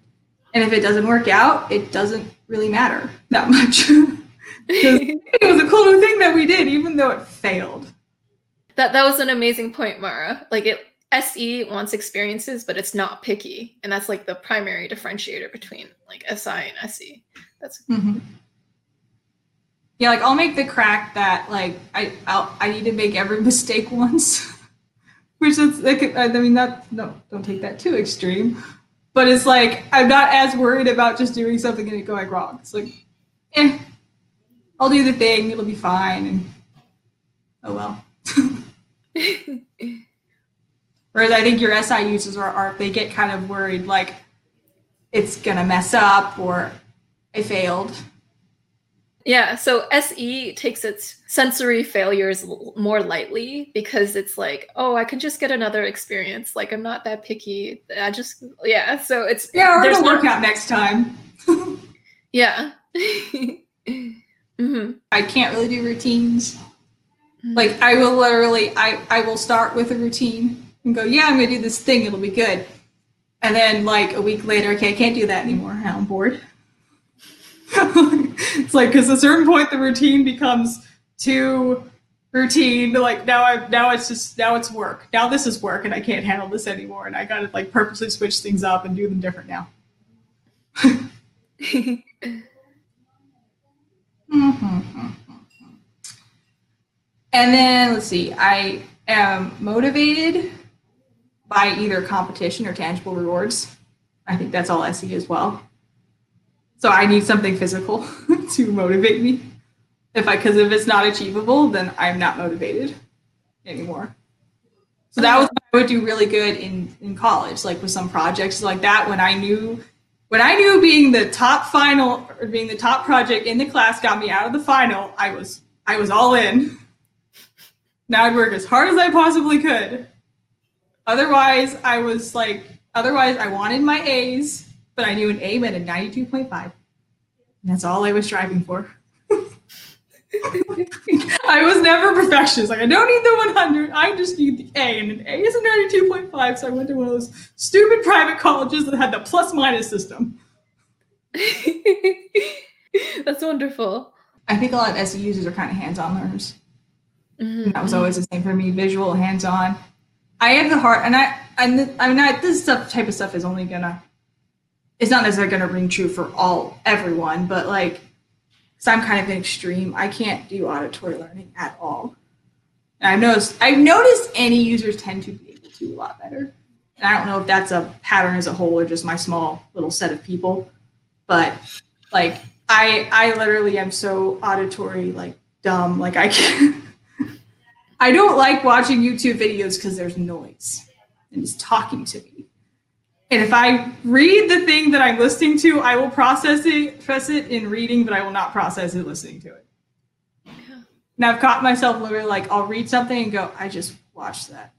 and if it doesn't work out, it doesn't really matter that much. *laughs* *laughs* it was a cool thing that we did, even though it failed. That that was an amazing point, Mara. Like it SE wants experiences, but it's not picky, and that's like the primary differentiator between like SI and SE. That's mm-hmm. yeah. Like I'll make the crack that like I I'll, I need to make every *laughs* mistake once, which is like I mean that no don't take that too extreme, but it's like I'm not as worried about just doing something and it going wrong. It's like, eh, I'll do the thing. It'll be fine, and oh well. *laughs* Whereas I think your SI users are, are they get kind of worried like it's gonna mess up or I failed. Yeah, so SE takes its sensory failures more lightly because it's like, oh, I can just get another experience. Like I'm not that picky. I just yeah. So it's yeah, or it'll work out next time. *laughs* yeah. *laughs* mm-hmm. I can't really do routines. Mm-hmm. Like I will literally, I I will start with a routine and go, yeah, I'm going to do this thing. It'll be good. And then like a week later, okay, I can't do that anymore. I'm bored. It's like because at a certain point the routine becomes too routine. Like now I now it's just now it's work. Now this is work, and I can't handle this anymore. And I got to like purposely switch things up and do them different now. *laughs* And then let's see, I am motivated by either competition or tangible rewards. I think that's all I see as well. So I need something physical *laughs* to motivate me. If I because if it's not achievable, then I'm not motivated anymore. So that was I would do really good in in college, like with some projects like that. When I knew when I knew being the top final or being the top project in the class got me out of the final, I was I was all in. Now I'd work as hard as I possibly could Otherwise, I was like, otherwise, I wanted my A's, but I knew an A meant a 92.5. And that's all I was striving for. *laughs* I was never perfectionist. Like, I don't need the 100. I just need the A. And an A is a 92.5. So I went to one of those stupid private colleges that had the plus minus system. *laughs* That's wonderful. I think a lot of SE users are kind of hands on learners. Mm-hmm. That was always the same for me visual, hands on. I have the heart, and I, and I mean, I, this stuff type of stuff is only gonna, it's not necessarily gonna ring true for all everyone, but like, because I'm kind of an extreme, I can't do auditory learning at all. And I've noticed, I've noticed NE users tend to be able to a lot better. And I don't know if that's a pattern as a whole or just my small little set of people, but like, I, I literally am so auditory, like dumb, like I can't. *laughs* I don't like watching YouTube videos because there's noise and it's talking to me. And if I read the thing that I'm listening to, I will process it, process it in reading, but I will not process it listening to it. Yeah. I've caught myself literally like I'll read something and go, I just watched that.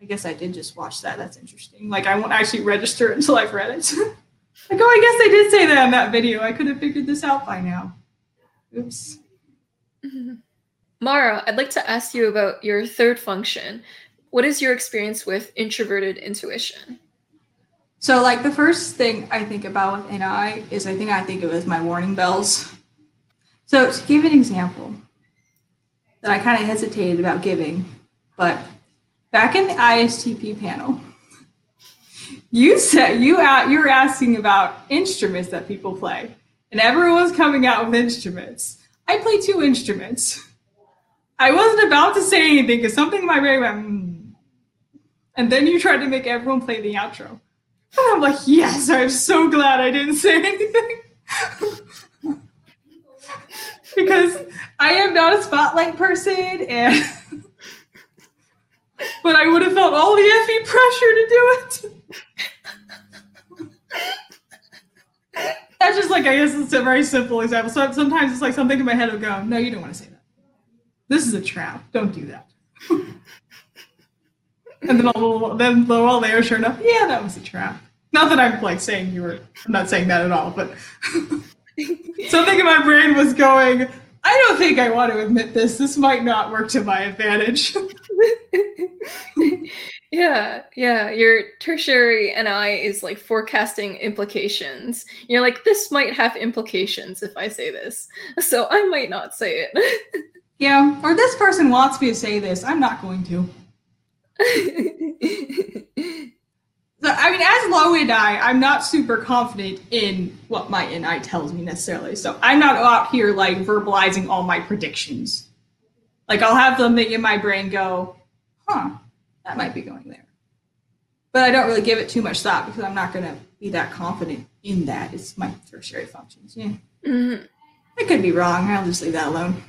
I guess I did just watch that. That's interesting. Like I won't actually register *laughs* until I've read it. *laughs* like, oh, I guess I did say that in that video. I could have figured this out by now. Oops. Mara, I'd like to ask you about your third function. What is your experience with introverted intuition? So, like, the first thing I think about with NI is I think I think of as my warning bells. So, to give an example that I kind of hesitated about giving, but back in the ISTP panel, you said you out you were asking about instruments that people play, and everyone was coming out with instruments. I play two instruments. I wasn't about to say anything because something in my brain went, mm. and then you tried to make everyone play the outro. And I'm like, yes, I'm so glad I didn't say anything. because I am not a spotlight person and but I would have felt all the effing pressure to do it. That's just like I guess it's a very simple example. So sometimes it's like something in my head will go, no, you don't want to say that. This is a trap. Don't do that. and then a little, then while later, sure enough, yeah, that was a trap. Not that I'm like saying you were. I'm not saying that at all, but *laughs* Something in my brain was going, I don't think I want to admit this. This might not work to my advantage. *laughs* yeah, yeah. Your tertiary NI is like forecasting implications. You're like, this might have implications if I say this. *laughs* So I might not say it. yeah, or this person wants me to say this. I'm not going to. So, I mean, as low NI, I, I'm not super confident in what my NI tells me necessarily. So I'm not out here like verbalizing all my predictions. Like I'll have them in my brain go, huh, that might be going there. But I don't really give it too much thought because I'm not going to be that confident in that. It's my tertiary functions. Yeah. Mm-hmm. I could be wrong. I'll just leave that alone.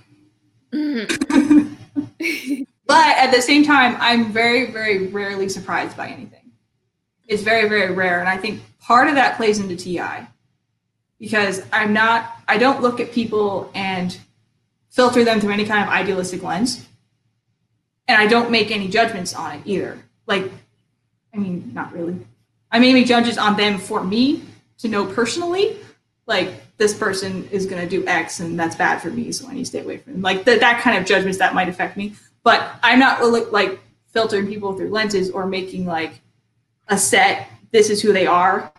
Mm-hmm. *laughs* *laughs* but at the same time, I'm very, very rarely surprised by anything is very, very rare. And I think part of that plays into TI because I'm not, I don't look at people and filter them through any kind of idealistic lens. And I don't make any judgments on it either. Like, I mean, not really. I may make judges on them for me to know personally, like this person is going to do X and that's bad for me, so I need to stay away from them. Like the, that kind of judgments that might affect me. But I'm not really like filtering people through lenses or making like a set this is who they are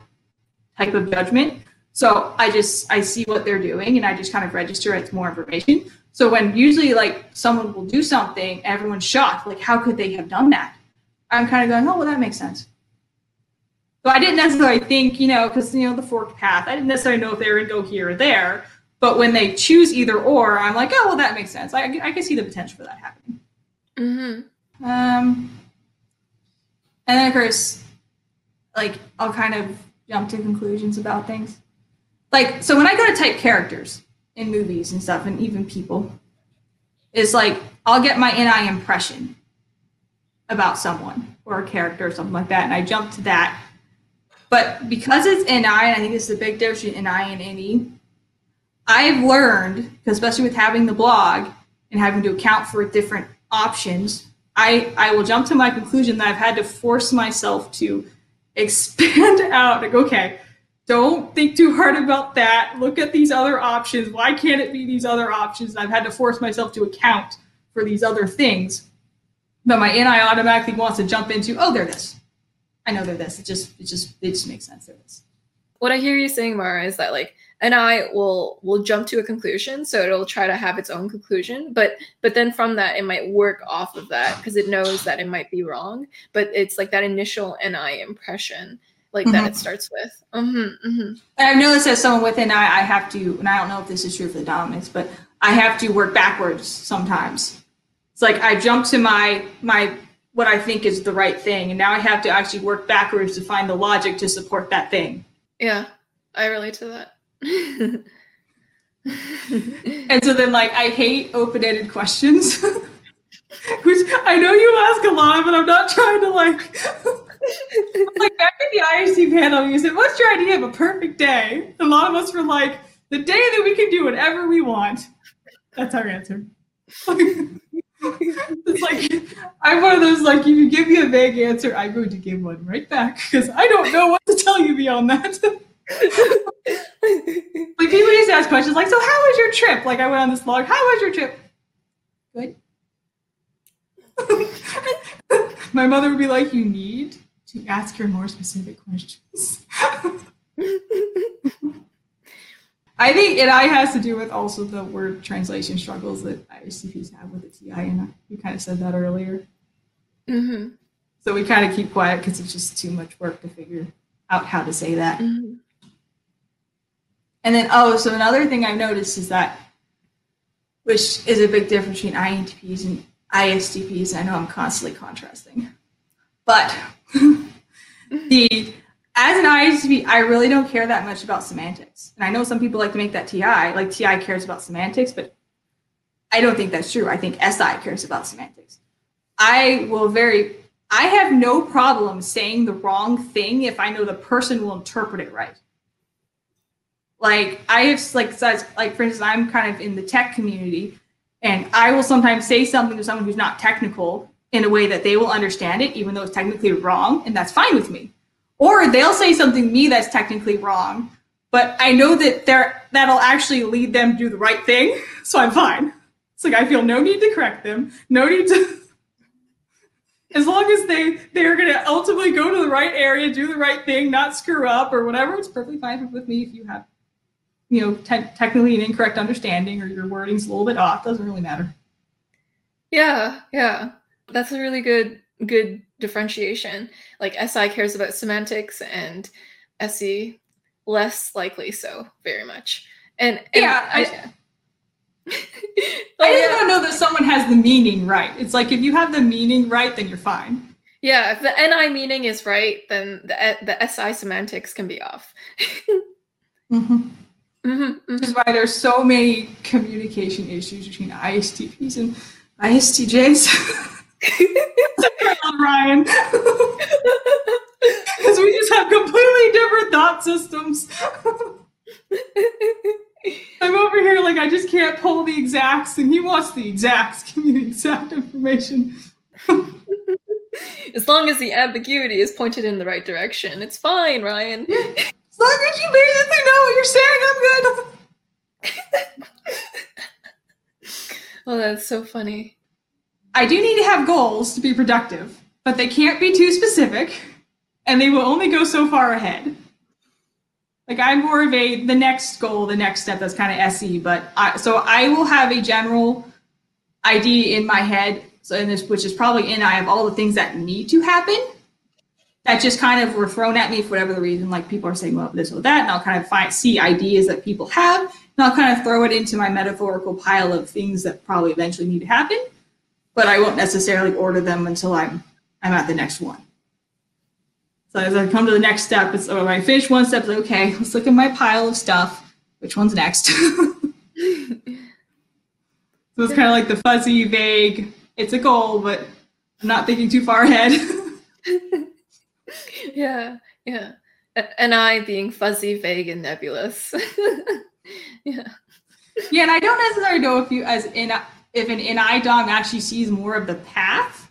type of judgment. So i just i see what they're doing and i just kind of register as more information. So when usually like someone will do something everyone's shocked like how could they have done that? I'm kind of going oh well that makes sense. So i didn't necessarily think you know because you know the forked path i didn't necessarily know if they were going to go here or there. But when they choose either or i'm like oh well that makes sense. I, I can see the potential for that happening. Mm-hmm. um, and then of course like I'll kind of jump to conclusions about things. Like so when I go to type characters in movies and stuff and even people, it's like I'll get my NI impression about someone or a character or something like that, and I jump to that. But because it's NI, and I think this is a big difference NI and NE, I've learned, especially with having the blog and having to account for different options, I, I will jump to my conclusion that I've had to force myself to expand *laughs* out. Like okay don't think too hard about that. Look at these other options. Why can't it be these other options? I've had to force myself to account for these other things. But my ni automatically wants to jump into oh they're this i know they're this it just it just it just makes sense. They're this what i hear you saying mara is that like NI will will jump to a conclusion so it'll try to have its own conclusion but but then from that it might work off of that because it knows that it might be wrong but it's like that initial ni impression like mm-hmm. that it starts with mm-hmm, mm-hmm. i've noticed as someone with ni i have to and i don't know if this is true for the dominants but i have to work backwards sometimes it's like i jump to my my what i think is the right thing and now i have to actually work backwards to find the logic to support that thing yeah i relate to that *laughs* and so then like I hate open-ended questions. *laughs* Which I know you ask a lot, but I'm not trying to like *laughs* like back in the ISTP panel, you said, What's your idea of a perfect day? A lot of us were like, the day that we can do whatever we want. That's our answer. it's like I'm one of those like if you give me a vague answer, I'm going to give one right back because I don't know what to tell you beyond that like people used to ask questions like, "So how was your trip?" Like I went on this log. How was your trip? Good. *laughs* My mother would be like, "You need to ask her more specific questions." *laughs* I think it I has to do with also the word translation struggles that ISTPs have with the TI, and you kind of said that earlier. Mm-hmm. So we kind of keep quiet because it's just too much work to figure out how to say that. Mm-hmm. And then, oh, so another thing I've noticed is that, which is a big difference between INTPs and ISTPs. I know I'm constantly contrasting, but *laughs* the as an ISTP, I really don't care that much about semantics. And I know some people like to make that TI, like TI cares about semantics, but I don't think that's true. I think SI cares about semantics. I will very, I have no problem saying the wrong thing if I know the person will interpret it right like I have like such like for instance, I'm kind of in the tech community, and I will sometimes say something to someone who's not technical in a way that they will understand it, even though it's technically wrong, and that's fine with me. Or they'll say something to me that's technically wrong, but I know that they're that'll actually lead them to do the right thing, *laughs* so I'm fine. It's like I feel no need to correct them, no need to. *laughs* as long as they they are going to ultimately go to the right area, do the right thing, not screw up or whatever, it's perfectly fine with me if you have, you know, te- technically an incorrect understanding or your wording's a little bit off. Doesn't really matter. Yeah, yeah, that's a really good good differentiation. Like SI cares about semantics and SE less likely so very much. And, and Yeah, I- I, *laughs* I Oh, just yeah. want to know that someone has the meaning right. It's like if you have the meaning right, then you're fine. Yeah, if the NI meaning is right, then the the SI semantics can be off. *laughs* Mm-hmm. Hmm Which is why there's so many communication issues between ISTPs and ISTJs. *laughs* Ryan. *laughs* Because we just have completely different thought systems. *laughs* I'm over here like I just can't pull the exacts, and he wants the exacts. Give me the exact information. as long as the ambiguity is pointed in the right direction, it's fine, Ryan. As long as you basically know what you're saying, I'm good. *laughs* Oh, that's so funny. I do need to have goals to be productive, but they can't be too specific, and they will only go so far ahead. Like I'm more of a the next goal, the next step. That's kind of SE, but I, so I will have a general idea in my head. So in this, which is probably in, I have all the things that need to happen. That just kind of were thrown at me for whatever the reason. Like people are saying, well, this or that, and I'll kind of find see ideas that people have, and I'll kind of throw it into my metaphorical pile of things that probably eventually need to happen but I won't necessarily order them until I'm I'm at the next one. So as I come to the next step, it's or when I finish one step, like, okay, let's look at my pile of stuff. Which one's next? *laughs* so it's kind of like the fuzzy, vague. It's a goal, but I'm not thinking too far ahead. *laughs* *laughs* yeah, yeah. And I being fuzzy, vague, and nebulous. *laughs* yeah. yeah, and I don't necessarily know if you as in if an NI dom actually sees more of the path.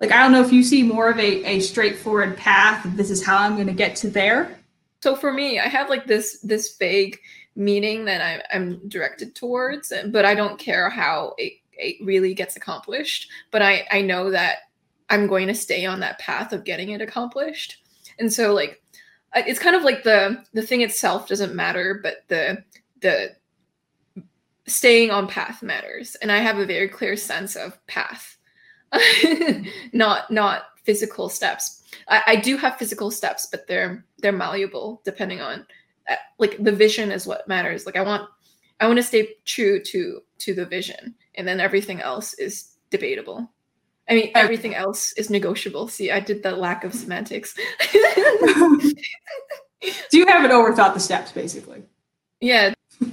Like I don't know if you see more of a, a straightforward path. This is how I'm going to get to there. So for me, I have like this this vague meaning that I, I'm directed towards, but I don't care how it, it really gets accomplished. But I I know that I'm going to stay on that path of getting it accomplished, and so like it's kind of like the the thing itself doesn't matter, but the the staying on path matters, and I have a very clear sense of path, *laughs* not not physical steps. I, I do have physical steps, but they're they're malleable depending on uh, like the vision is what matters. Like I want I want to stay true to to the vision, and then everything else is debatable. I mean, everything else is negotiable. See, I did the lack of semantics. *laughs* so you haven't overthought the steps, basically. yeah. *laughs*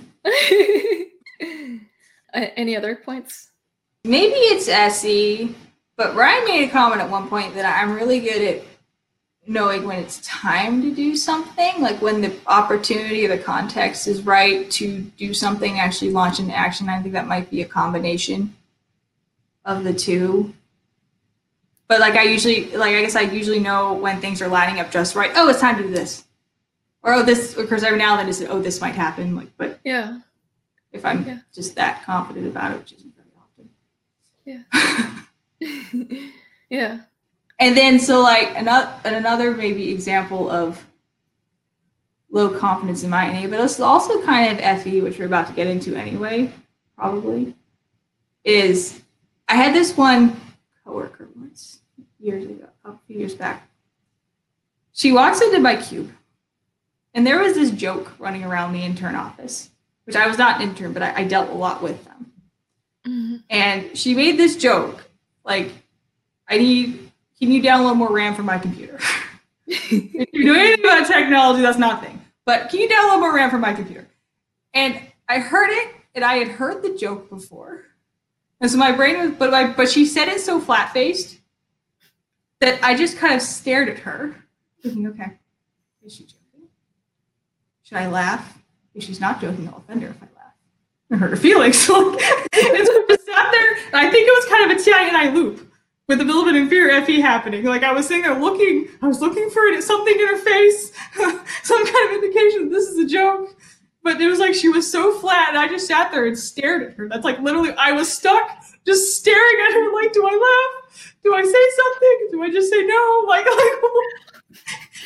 Uh, Any other points? Maybe it's SE, but Ryan made a comment at one point that I'm really good at knowing when it's time to do something, like when the opportunity or the context is right to do something, actually launch into action. I think that might be a combination of the two. But like I usually, like I guess I usually know when things are lining up just right. Oh, it's time to do this, or oh, this occurs every now and then. Is oh, this might happen. Like, but Yeah. if I'm Yeah. just that confident about it, which isn't very often. yeah. *laughs* Yeah. And then so like another another maybe example of low confidence in my NI, but it's also kind of FE, which we're about to get into anyway, probably, is I had this one coworker years ago, a few years back. She walks into my cube, and there was this joke running around the intern office, which I was not an intern, but I, I dealt a lot with them Mhm. and she made this joke like i need can you download more ram for my computer *laughs* if you know anything about technology that's not a thing but can you download more ram for my computer and i heard it and i had heard the joke before and so my brain was but my but she said it so flat-faced that i just kind of stared at her thinking okay is she joking should i laugh if she's not joking i'll offend her if i laugh and hurt her feelings. like, and so I just sat there, and I think it was kind of a TI and I loop with a little bit of fear FE happening. Like I was sitting there looking, I was looking for it, something in her face, *laughs* some kind of indication that this is a joke. But it was like she was so flat, and I just sat there and stared at her. That's like literally, I was stuck just staring at her. Like, do I laugh? Do I say something? Do I just say no? Like, *laughs* like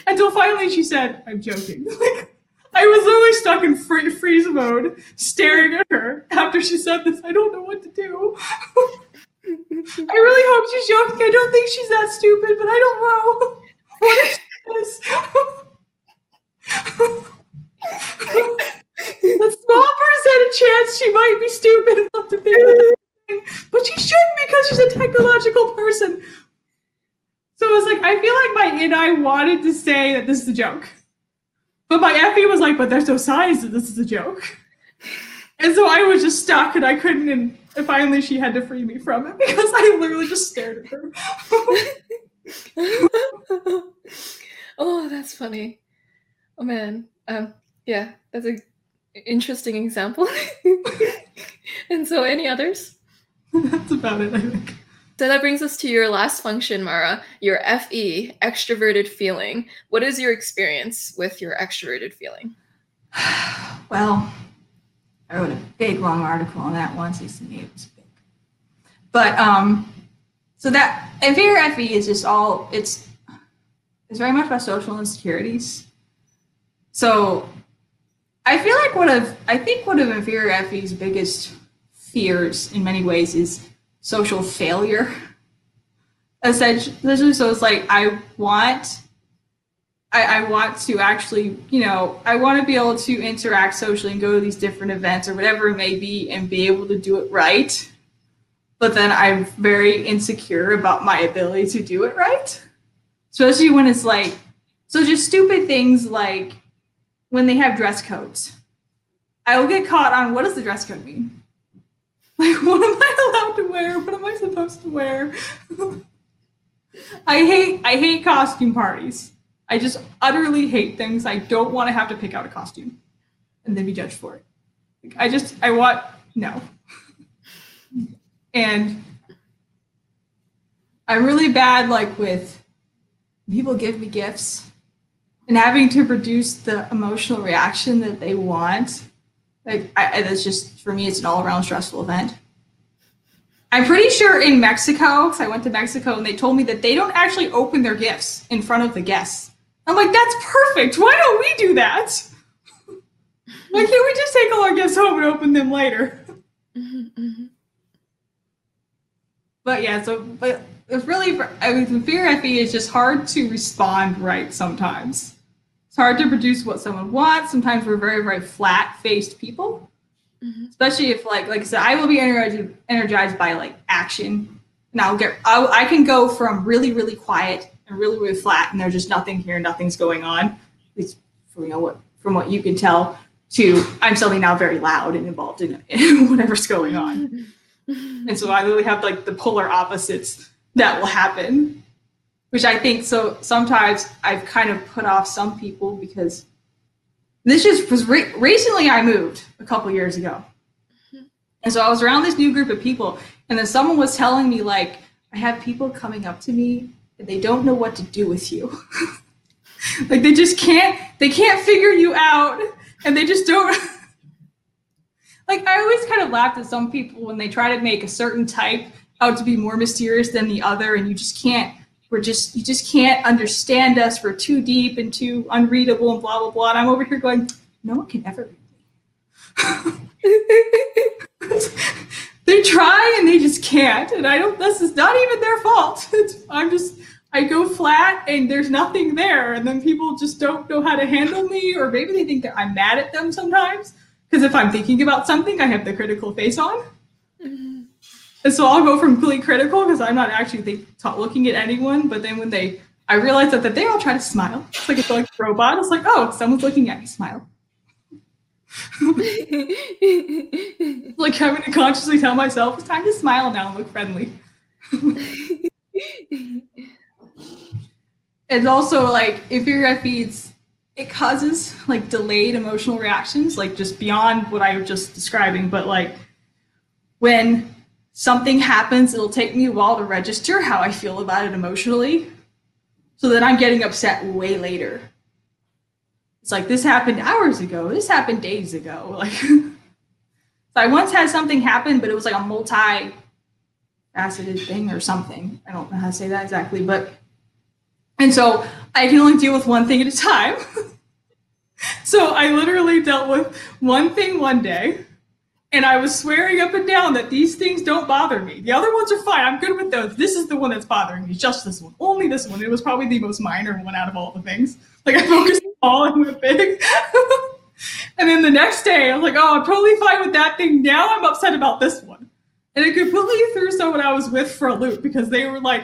until finally she said, "I'm joking." *laughs* Like, I was literally stuck in free, freeze mode, staring at her after she said this. I don't know what to do. *laughs* I really hope she's joking. I don't think she's that stupid, but I don't know. What is this? a small percent chance she might be stupid enough to that, but she shouldn't because she's a technological person. So it was like, I feel like my NI wanted to say that this is a joke. But my FE was like, but there's no signs that this is a joke. And so I was just stuck and I couldn't, and finally she had to free me from it because I literally just stared at her. *laughs* oh, that's funny. Oh man. Um, yeah, that's an interesting example. *laughs* and so, any others? *laughs* That's about it, I think. So that brings us to your last function, Mara, your FE, extroverted feeling. What is your experience with your extroverted feeling? *sighs* well, I wrote a big long article on that once. You see it was big. But um, so that inferior FE is just all it's it's very much about social insecurities. So I feel like one of I think one of inferior FE's biggest fears in many ways is social failure. Essentially, so it's like I want, I, I want to actually, you know, I want to be able to interact socially and go to these different events or whatever it may be and be able to do it right. But then I'm very insecure about my ability to do it right, especially when it's like, so just stupid things like when they have dress codes. I will get caught on what does the dress code mean? *laughs* Like, what am I allowed to wear? What am I supposed to wear? *laughs* I hate I hate costume parties. I just utterly hate things. I don't want to have to pick out a costume and then be judged for it. I just I want no. *laughs* and I'm really bad like with people give me gifts and having to produce the emotional reaction that they want like I, that's just for me, it's an all around stressful event. I'm pretty sure in Mexico, because I went to Mexico and they told me that they don't actually open their gifts in front of the guests. I'm like, that's perfect. Why don't we do that? *laughs* Why can't we just take all our gifts home and open them later? *laughs* But yeah, so but it's really I mean, fear FE is just hard to respond right sometimes hard to produce what someone wants. Sometimes we're very, very flat faced people. Mm-hmm. Especially if like like I said, I will be energized energized by like action. And I'll get I, I can go from really, really quiet and really, really flat and there's just nothing here, nothing's going on. Least from you know what from what you can tell, to I'm suddenly now very loud and involved in, *laughs* in whatever's going on. *laughs* and so I literally have like the polar opposites that will happen which I think so sometimes I've kind of put off some people because this just was re- recently I moved a couple years ago. Mm-hmm. And so I was around this new group of people and then someone was telling me like I have people coming up to me and they don't know what to do with you. *laughs* like they just can't they can't figure you out and they just don't *laughs* like I always kind of laughed at some people when they try to make a certain type out to be more mysterious than the other and you just can't we're just you just can't understand us. We're too deep and too unreadable and blah blah blah. And I'm over here going, no one can ever read me. *laughs* they try and they just can't. And I don't. This is not even their fault. It's, *laughs* I'm just. I go flat and there's nothing there, and then people just don't know how to handle me, or maybe they think that I'm mad at them sometimes. Because if I'm thinking about something, I have the critical face on. And so I'll go from completely critical because I'm not actually think, looking at anyone. But then when they, I realize that, that they all try to smile. It's like it's like a robot. It's like, oh, someone's looking at me. Smile. *laughs* like having to consciously tell myself it's time to smile now and look friendly. *laughs* and also like if your feeds it causes like delayed emotional reactions like just beyond what i was just describing but like when something happens, it'll take me a while to register how I feel about it emotionally. So that I'm getting upset way later. It's like this happened hours ago, this happened days ago. *laughs* Like so I once had something happen, but it was like a multi faceted thing or something. I don't know how to say that exactly, but and so I can only deal with one thing at a time. *laughs* so I literally dealt with one thing one day and I was swearing up and down that these things don't bother me. The other ones are fine. I'm good with those. This is the one that's bothering me. Just this one. Only this one. It was probably the most minor one out of all the things. Like I focused small and went big. and then the next day, I was like, oh, I'm totally fine with that thing. Now I'm upset about this one. And it completely threw someone I was with for a loop because they were like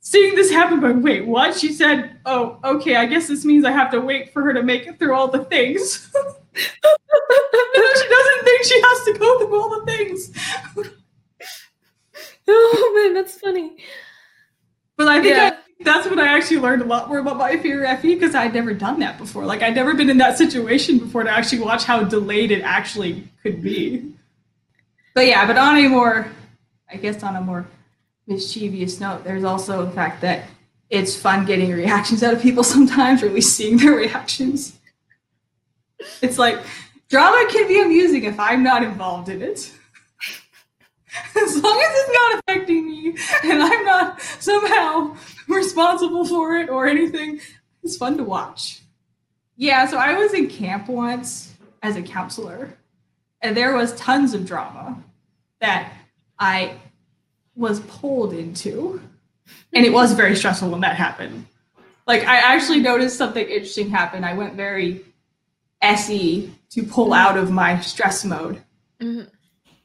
seeing this happen, but wait, what? She said, oh, okay, I guess this means I have to wait for her to make it through all the things. *laughs* she doesn't think she has to go through all the things. *laughs* oh man, that's funny. But I think yeah. I, that's when I actually learned a lot more about my fear FE because I'd never done that before. Like I'd never been in that situation before to actually watch how delayed it actually could be. But yeah, but on a more, I guess on a more mischievous note, there's also the fact that it's fun getting reactions out of people *laughs* sometimes, or at least seeing their reactions. It's like drama can be amusing if I'm not involved in it. as long as it's not affecting me and I'm not somehow responsible for it or anything, it's fun to watch. Yeah, so I was in camp once as a counselor, and there was tons of drama that I was pulled into. And it was very stressful when that happened. Like I actually noticed something interesting happen. I went very SE to pull out of my stress mode, mm-hmm.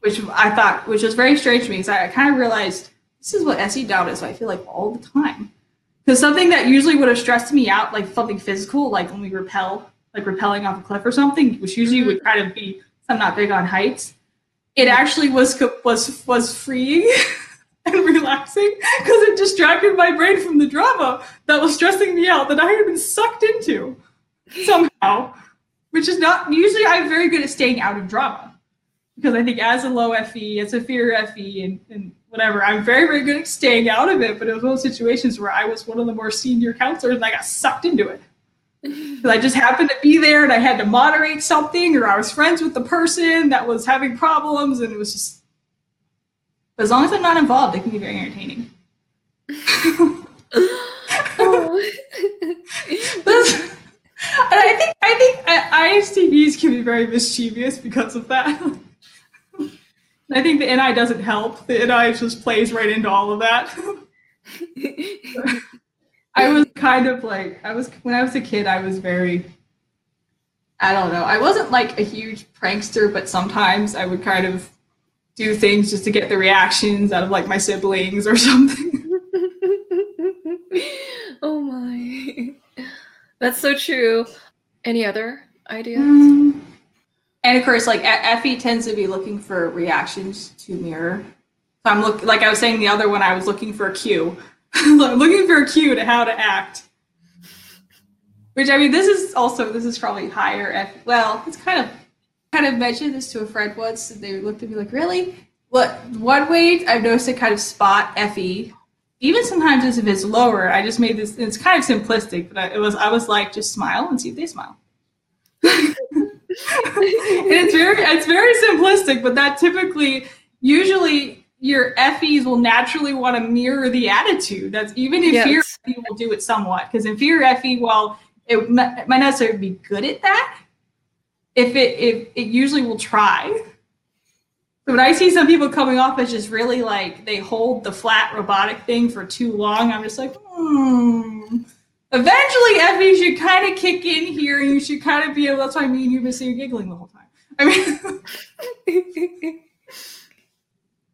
which I thought, which was very strange to me because I, I kind of realized this is what SE doubt is. So I feel like all the time. Because something that usually would have stressed me out, like something physical, like when we rappel, like rappelling off a cliff or something, which usually mm-hmm. would kind of be, I'm not big on heights. It actually was was was freeing *laughs* and relaxing because it distracted my brain from the drama that was stressing me out that I had been sucked into somehow which is not usually I'm very good at staying out of drama because I think as a low FE, as a fear FE, and, and whatever, I'm very, very good at staying out of it. But it was one of those situations where I was one of the more senior counselors and I got sucked into it. *laughs* Because I just happened to be there and I had to moderate something, or I was friends with the person that was having problems, and it was just. But as long as I'm not involved, it can be very entertaining. *laughs* and I think I think uh, ISTPs can be very mischievous because of that. *laughs* I think the NI doesn't help. The NI just plays right into all of that. *laughs* I was kind of like I was when I was a kid. I was very. I don't know. I wasn't like a huge prankster, but sometimes I would kind of do things just to get the reactions out of like my siblings or *laughs* something. oh my. That's so true. Any other ideas? Mm. And of course, like FE tends to be looking for reactions to mirror. So I'm look like I was saying the other one. I was looking for a cue, *laughs* looking for a cue to how to act. Which I mean, this is also this is probably higher. F- well, it's kind of kind of mentioned this to a friend once, and they looked at me like, "Really? What? One way I've noticed to kind of spot Fe even sometimes as if it's lower, I just made this. It's kind of simplistic, but it was. I was like, just smile and see if they smile. *laughs* it's very, it's very simplistic, but that typically, usually, your FEs will naturally want to mirror the attitude. That's even if yes. your FE will do it somewhat, because if your FE, well, it might not necessarily be good at that. If it, if it usually will try when I see some people coming off as just really like they hold the flat robotic thing for too long, I'm just like, hmm. Eventually, FE should kind of kick in here, and you should kind of be able. That's why me and you've been sitting giggling the whole time. I mean, *laughs*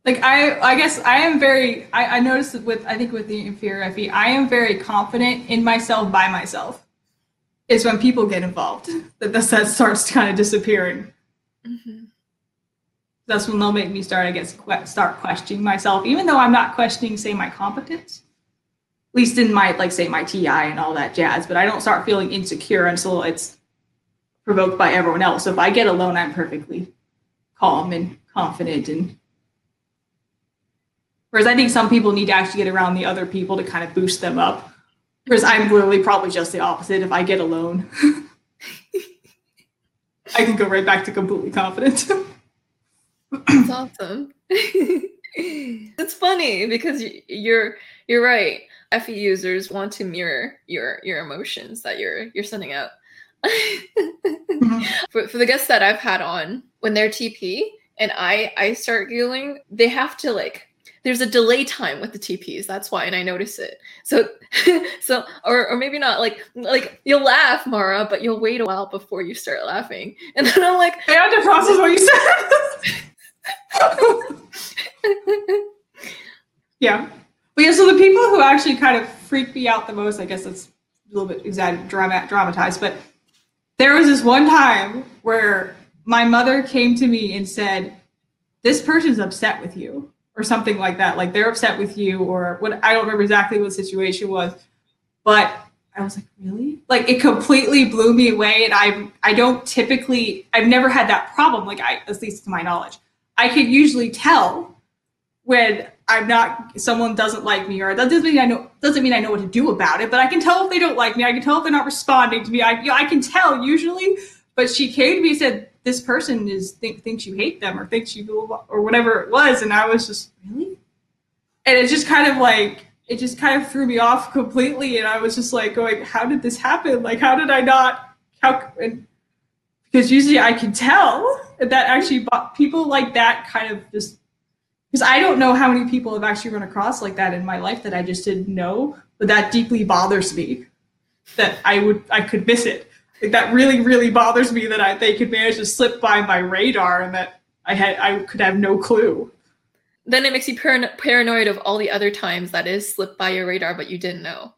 like I, I guess I am very. I, I noticed with I think with the inferior FE, I am very confident in myself by myself. Is when people get involved that that starts kind of disappearing. Mm-hmm that's when they'll make me start, I guess, start questioning myself, even though I'm not questioning, say, my competence, at least in my, like, say, my TI and all that jazz. But I don't start feeling insecure until it's provoked by everyone else. So if I get alone, I'm perfectly calm and confident and Whereas I think some people need to actually get around the other people to kind of boost them up. Whereas I'm literally probably just the opposite. If I get alone, *laughs* I can go right back to completely confident. *laughs* That's awesome. *laughs* it's funny because you're you're right. FE users want to mirror your your emotions that you're you're sending out. mm-hmm. *laughs* for, for the guests that I've had on, when they're TP and I I start giggling, they have to like there's a delay time with the TPs. That's why, and I notice it. So, *laughs* so, or, or maybe not. Like, like you'll laugh, Mara, but you'll wait a while before you start laughing, and then I'm like, I have to process what you said. *laughs* yeah. But yeah, so the people who actually kind of freak me out the most, I guess it's a little bit exaggerated, dramatized, but there was this one time where my mother came to me and said, This person's upset with you, or something like that. Like they're upset with you, or what I don't remember exactly what the situation was, but I was like, really? Like it completely blew me away. And I I don't typically I've never had that problem, like I at least to my knowledge. I can usually tell when I'm not someone doesn't like me or that doesn't mean I know doesn't mean I know what to do about it, but I can tell if they don't like me. I can tell if they're not responding to me. I you know, I can tell usually. But she came to me and said, "This person is think, thinks you hate them or thinks you or whatever it was," and I was just really, and it just kind of like it just kind of threw me off completely, and I was just like going, "How did this happen? Like, how did I not?" How and because usually I can tell that actually people like that kind of just because I don't know how many people have actually run across like that in my life that I just didn't know, but that deeply bothers me that I would I could miss it. Like that really really bothers me that I they could manage to slip by my radar and that I had I could have no clue. Then it makes you paranoid of all the other times that is slipped by your radar, but you didn't know.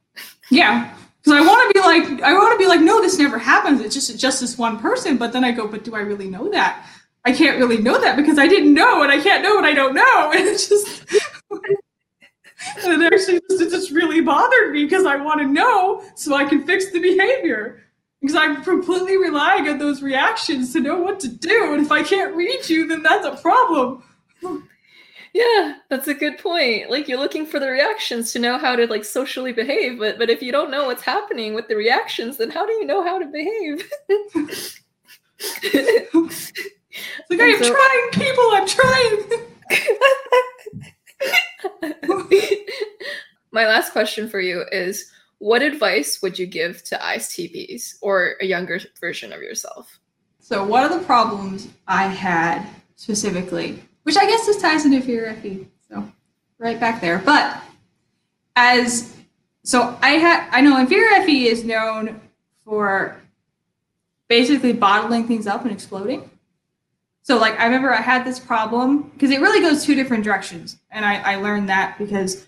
Yeah, because I want to be like, I want to be like, no, this never happens. It's just just this one person. But then I go, but do I really know that? I can't really know that because I didn't know, and I can't know what I don't know. *laughs* And it's just, and it actually just, it just really bothered me because I want to know so I can fix the behavior. Because I'm completely relying on those reactions to know what to do. And if I can't read you, then that's a problem. *laughs* Yeah, that's a good point. Like you're looking for the reactions to know how to like socially behave, but but if you don't know what's happening with the reactions, then how do you know how to behave? *laughs* like *laughs* I'm so, trying, people, I'm trying. *laughs* My last question for you is what advice would you give to ISTPs or a younger version of yourself? So one of the problems I had specifically which I guess this ties into fear FE. So right back there. But as so I had I know inferior FE is known for basically bottling things up and exploding. So like I remember I had this problem because it really goes two different directions. And I, I learned that because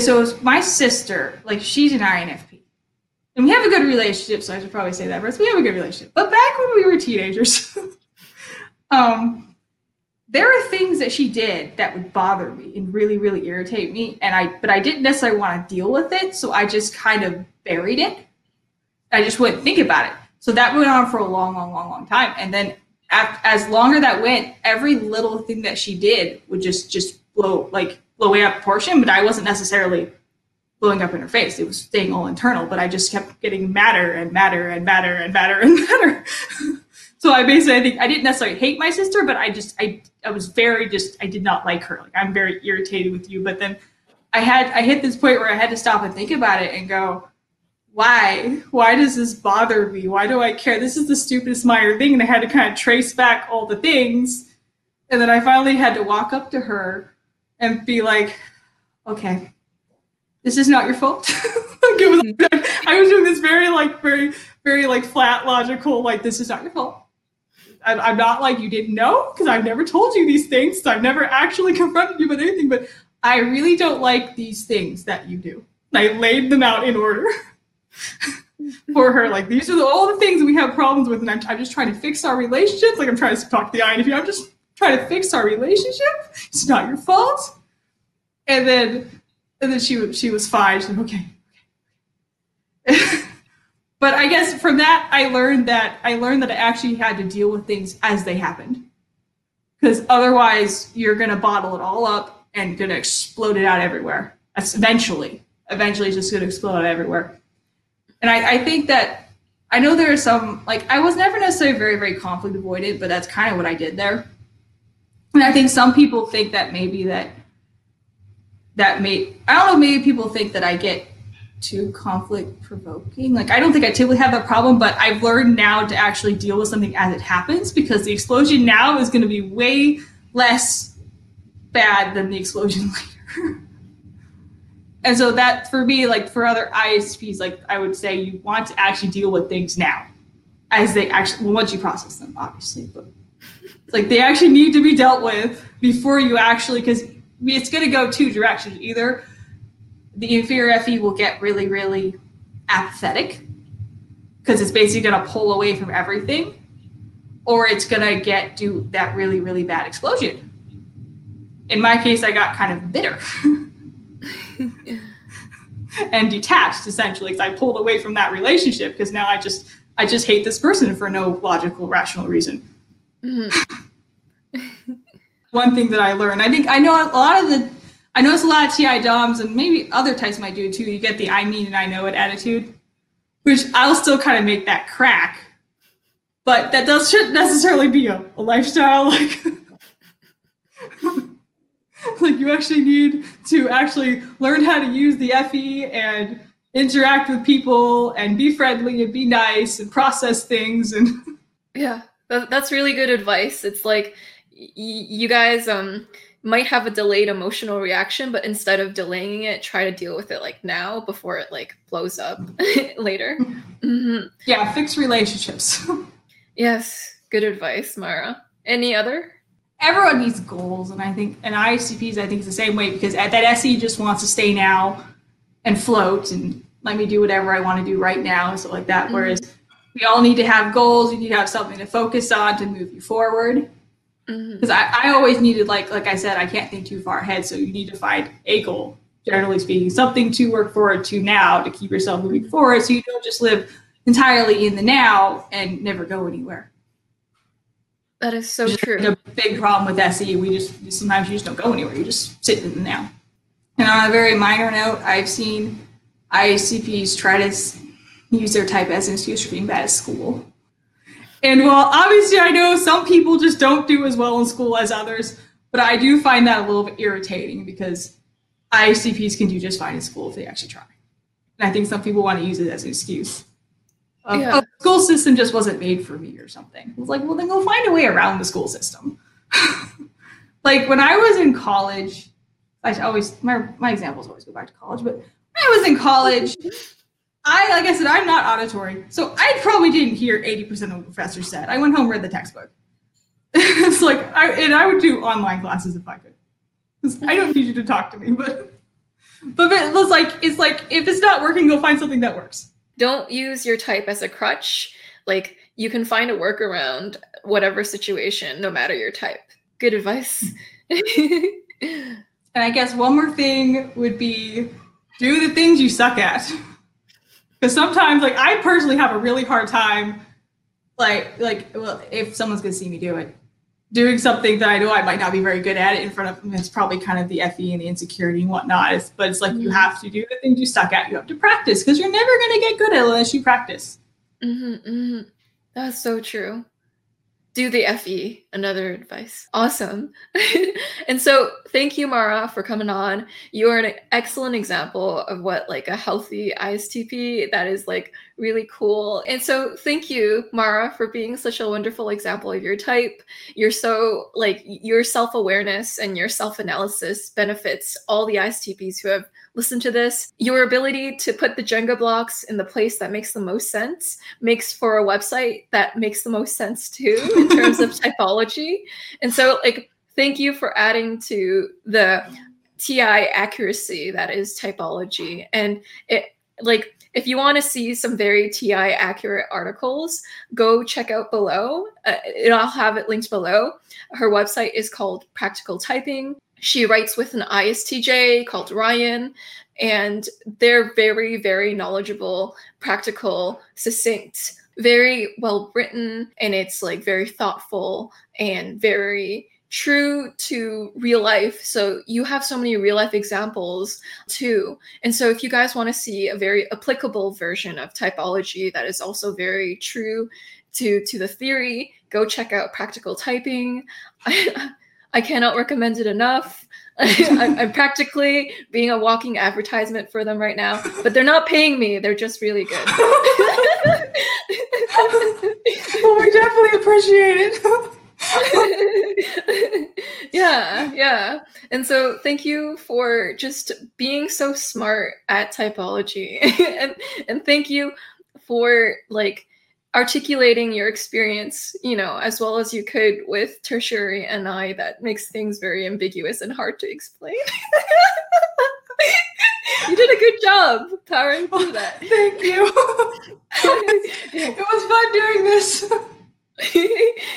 so my sister, like she's an INFP. And we have a good relationship, so I should probably say that first. We have a good relationship. But back when we were teenagers, *laughs* um, there are things that she did that would bother me and really really irritate me and i but i didn't necessarily want to deal with it so i just kind of buried it. I just wouldn't think about it. So that went on for a long long long long time and then as longer that went every little thing that she did would just just blow like blow way of proportion but i wasn't necessarily blowing up in her face. It was staying all internal but i just kept getting madder and madder and madder and madder and *laughs* madder so I basically, I think I didn't necessarily hate my sister, but I just, I, I was very just, I did not like her. Like I'm very irritated with you. But then I had, I hit this point where I had to stop and think about it and go, why? Why does this bother me? Why do I care? This is the stupidest minor thing. And I had to kind of trace back all the things. And then I finally had to walk up to her and be like, okay, this is not your fault. *laughs* like was, mm-hmm. I was doing this very like very very like flat logical like this is not your fault I'm, I'm not like you didn't know because I've never told you these things. So I've never actually *laughs* confronted you with anything, but I really don't like these things that you do. I laid them out in order *laughs* for her. Like these are the, all the things we have problems with, and I'm, I'm just trying to fix our relationships. Like I'm trying to talk to the eye, and if you, I'm just trying to fix our relationship. It's not your fault. And then, and then she she was fine. She's like, okay. okay. *laughs* but I guess from that I learned that I learned that I actually had to deal with things as they happened. because otherwise you're to bottle it all up and to explode it out everywhere. That's eventually, eventually it's just to explode out everywhere. And I, I think that I know there are some like I was never necessarily very very conflict avoidant, but that's kind of what I did there. And I think some people think that maybe that that may I don't know maybe people think that I get too conflict provoking. Like I don't think I typically have that problem, but I've learned now to actually deal with something as it happens because the explosion now is going to be way less bad than the explosion *laughs* later. and so that for me, like for other ISTPs, like I would say you want to actually deal with things now as they actually well, once you process them, obviously, but like they actually need to be dealt with before you actually because it's going to go two directions. Either the inferior FE will get really, really apathetic because it's basically going to pull away from everything, or it's going to get do that really, really bad explosion. In my case, I got kind of bitter *laughs* and detached essentially because I pulled away from that relationship because now I just I just hate this person for no logical, rational reason. Mm-hmm. *laughs* One thing that I learned, I think I know a lot of the I notice a lot of TI DOMs and maybe other types might do it too. You get the I mean and I know it attitude, which I'll still kind of make that crack. But that does shouldn't necessarily be a, a lifestyle. *laughs* Like, like you actually need to actually learn how to use the FE and interact with people and be friendly and be nice and process things and *laughs* yeah that's really good advice it's like you guys um might have a delayed emotional reaction but instead of delaying it try to deal with it like now before it like blows up *laughs* later. Mm-hmm. yeah fix relationships. *laughs* Yes. Good advice mara. Any other? Everyone needs goals and i think and iscps i think is the same way because at that se just wants to stay now and float and let me do whatever i want to do right now and stuff like that. Mm-hmm. whereas we all need to have goals you need to have something to focus on to move you forward because mm-hmm. I, I always needed like like i said i can't think too far ahead so you need to find a goal generally speaking something to work forward to now to keep yourself moving forward so you don't just live entirely in the now and never go anywhere. That is so true. a big problem with se we just sometimes you just don't go anywhere you just sit in the now. And on a very minor note i've seen iscps try to use their type as an excuse for being bad at school and while obviously I know some people just don't do as well in school as others, but I do find that a little bit irritating because ISCPs can do just fine in school if they actually try. And I think some people want to use it as an excuse. Um, yeah. Oh, the school system just wasn't made for me or something. It's like, well, then go find a way around the school system. *laughs* like when I was in college, I always my my examples always go back to college, but when I was in college, *laughs* I, like I said, I'm not auditory, so I probably didn't hear 80% of what the professor said. I went home, read the textbook. *laughs* it's like, I, and I would do online classes if I could. I don't need you to talk to me, *laughs* but, but it was like, it's like, if it's not working, go find something that works. Don't use your type as a crutch. Like, you can find a workaround whatever situation, no matter your type. Good advice. Hmm. *laughs* and I guess one more thing would be do the things you suck at. Because sometimes, like, I personally have a really hard time, like, like, well, if someone's gonna see me do it, doing something that I know I might not be very good at it in front of them. It's probably kind of the FE and the insecurity and whatnot. It's, but it's like mm-hmm. you have to do the things you suck at. You have to practice because you're never gonna get good at it unless you practice. Mm-hmm, mm-hmm. That's so true do the FE, another advice. Awesome. *laughs* and so thank you, Mara, for coming on. You are an excellent example of what like a healthy ISTP that is like really cool. And so thank you, Mara, for being such a wonderful example of your type. You're so like your self-awareness and your self-analysis benefits all the ISTPs who have listen to this. Your ability to put the Jenga blocks in the place that makes the most sense makes for a website that makes the most sense too in terms of *laughs* typology. And so, like, thank you for adding to the TI accuracy that is typology. And it, like, if you want to see some very TI accurate articles, go check out below. Uh, I'll have it linked below. Her website is called Practical Typing. She writes with an ISTJ called Ryan, and they're very, very knowledgeable, practical, succinct, very well written, and it's like very thoughtful and very true to real life. So you have so many real life examples too. And so if you guys want to see a very applicable version of typology that is also very true to to the theory, go check out practical typing. *laughs* I cannot recommend it enough. *laughs* I'm practically being a walking advertisement for them right now, but they're not paying me. They're just really good. *laughs* well, we definitely appreciate it. *laughs* yeah, yeah. And so thank you for just being so smart at typology. and and thank you for like articulating your experience, you know, as well as you could with tertiary and I, that makes things very ambiguous and hard to explain. *laughs* you did a good job powering through that. Thank you. *laughs* it was fun doing this. *laughs*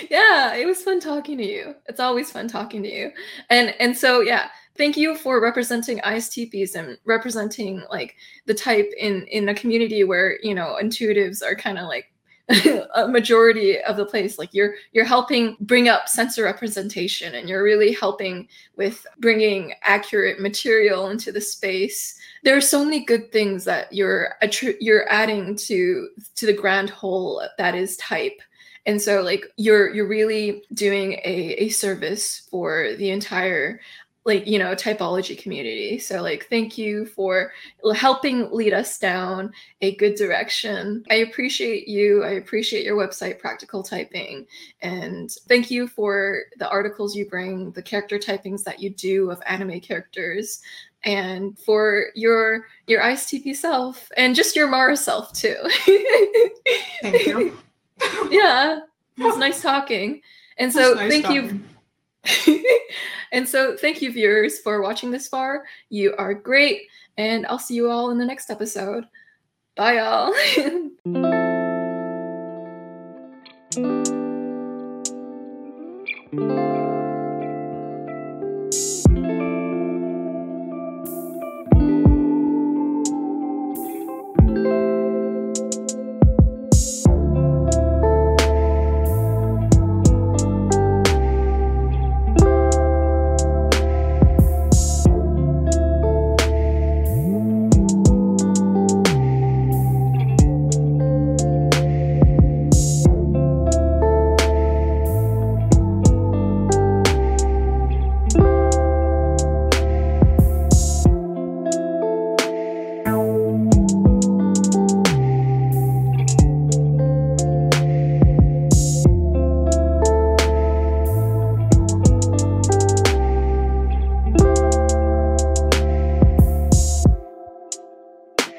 yeah, it was fun talking to you. It's always fun talking to you. And and so yeah, thank you for representing ISTPs and representing like the type in in a community where, you know, intuitives are kind of like *laughs* a majority of the place. Like you're you're helping bring up sensor representation and you're really helping with bringing accurate material into the space. There are so many good things that you're you're adding to to the grand whole that is type. And so like you're you're really doing a, a service for the entire like you know typology community so like thank you for helping lead us down a good direction i appreciate you i appreciate your website practical typing and thank you for the articles you bring the character typings that you do of anime characters and for your your ISTP self and just your Mara self too. thank you. *laughs* yeah, it was nice talking. And so nice thank talking. you. *laughs* and so thank you, viewers, for watching this far. You are great. And I'll see you all in the next episode. Bye, y'all. *laughs*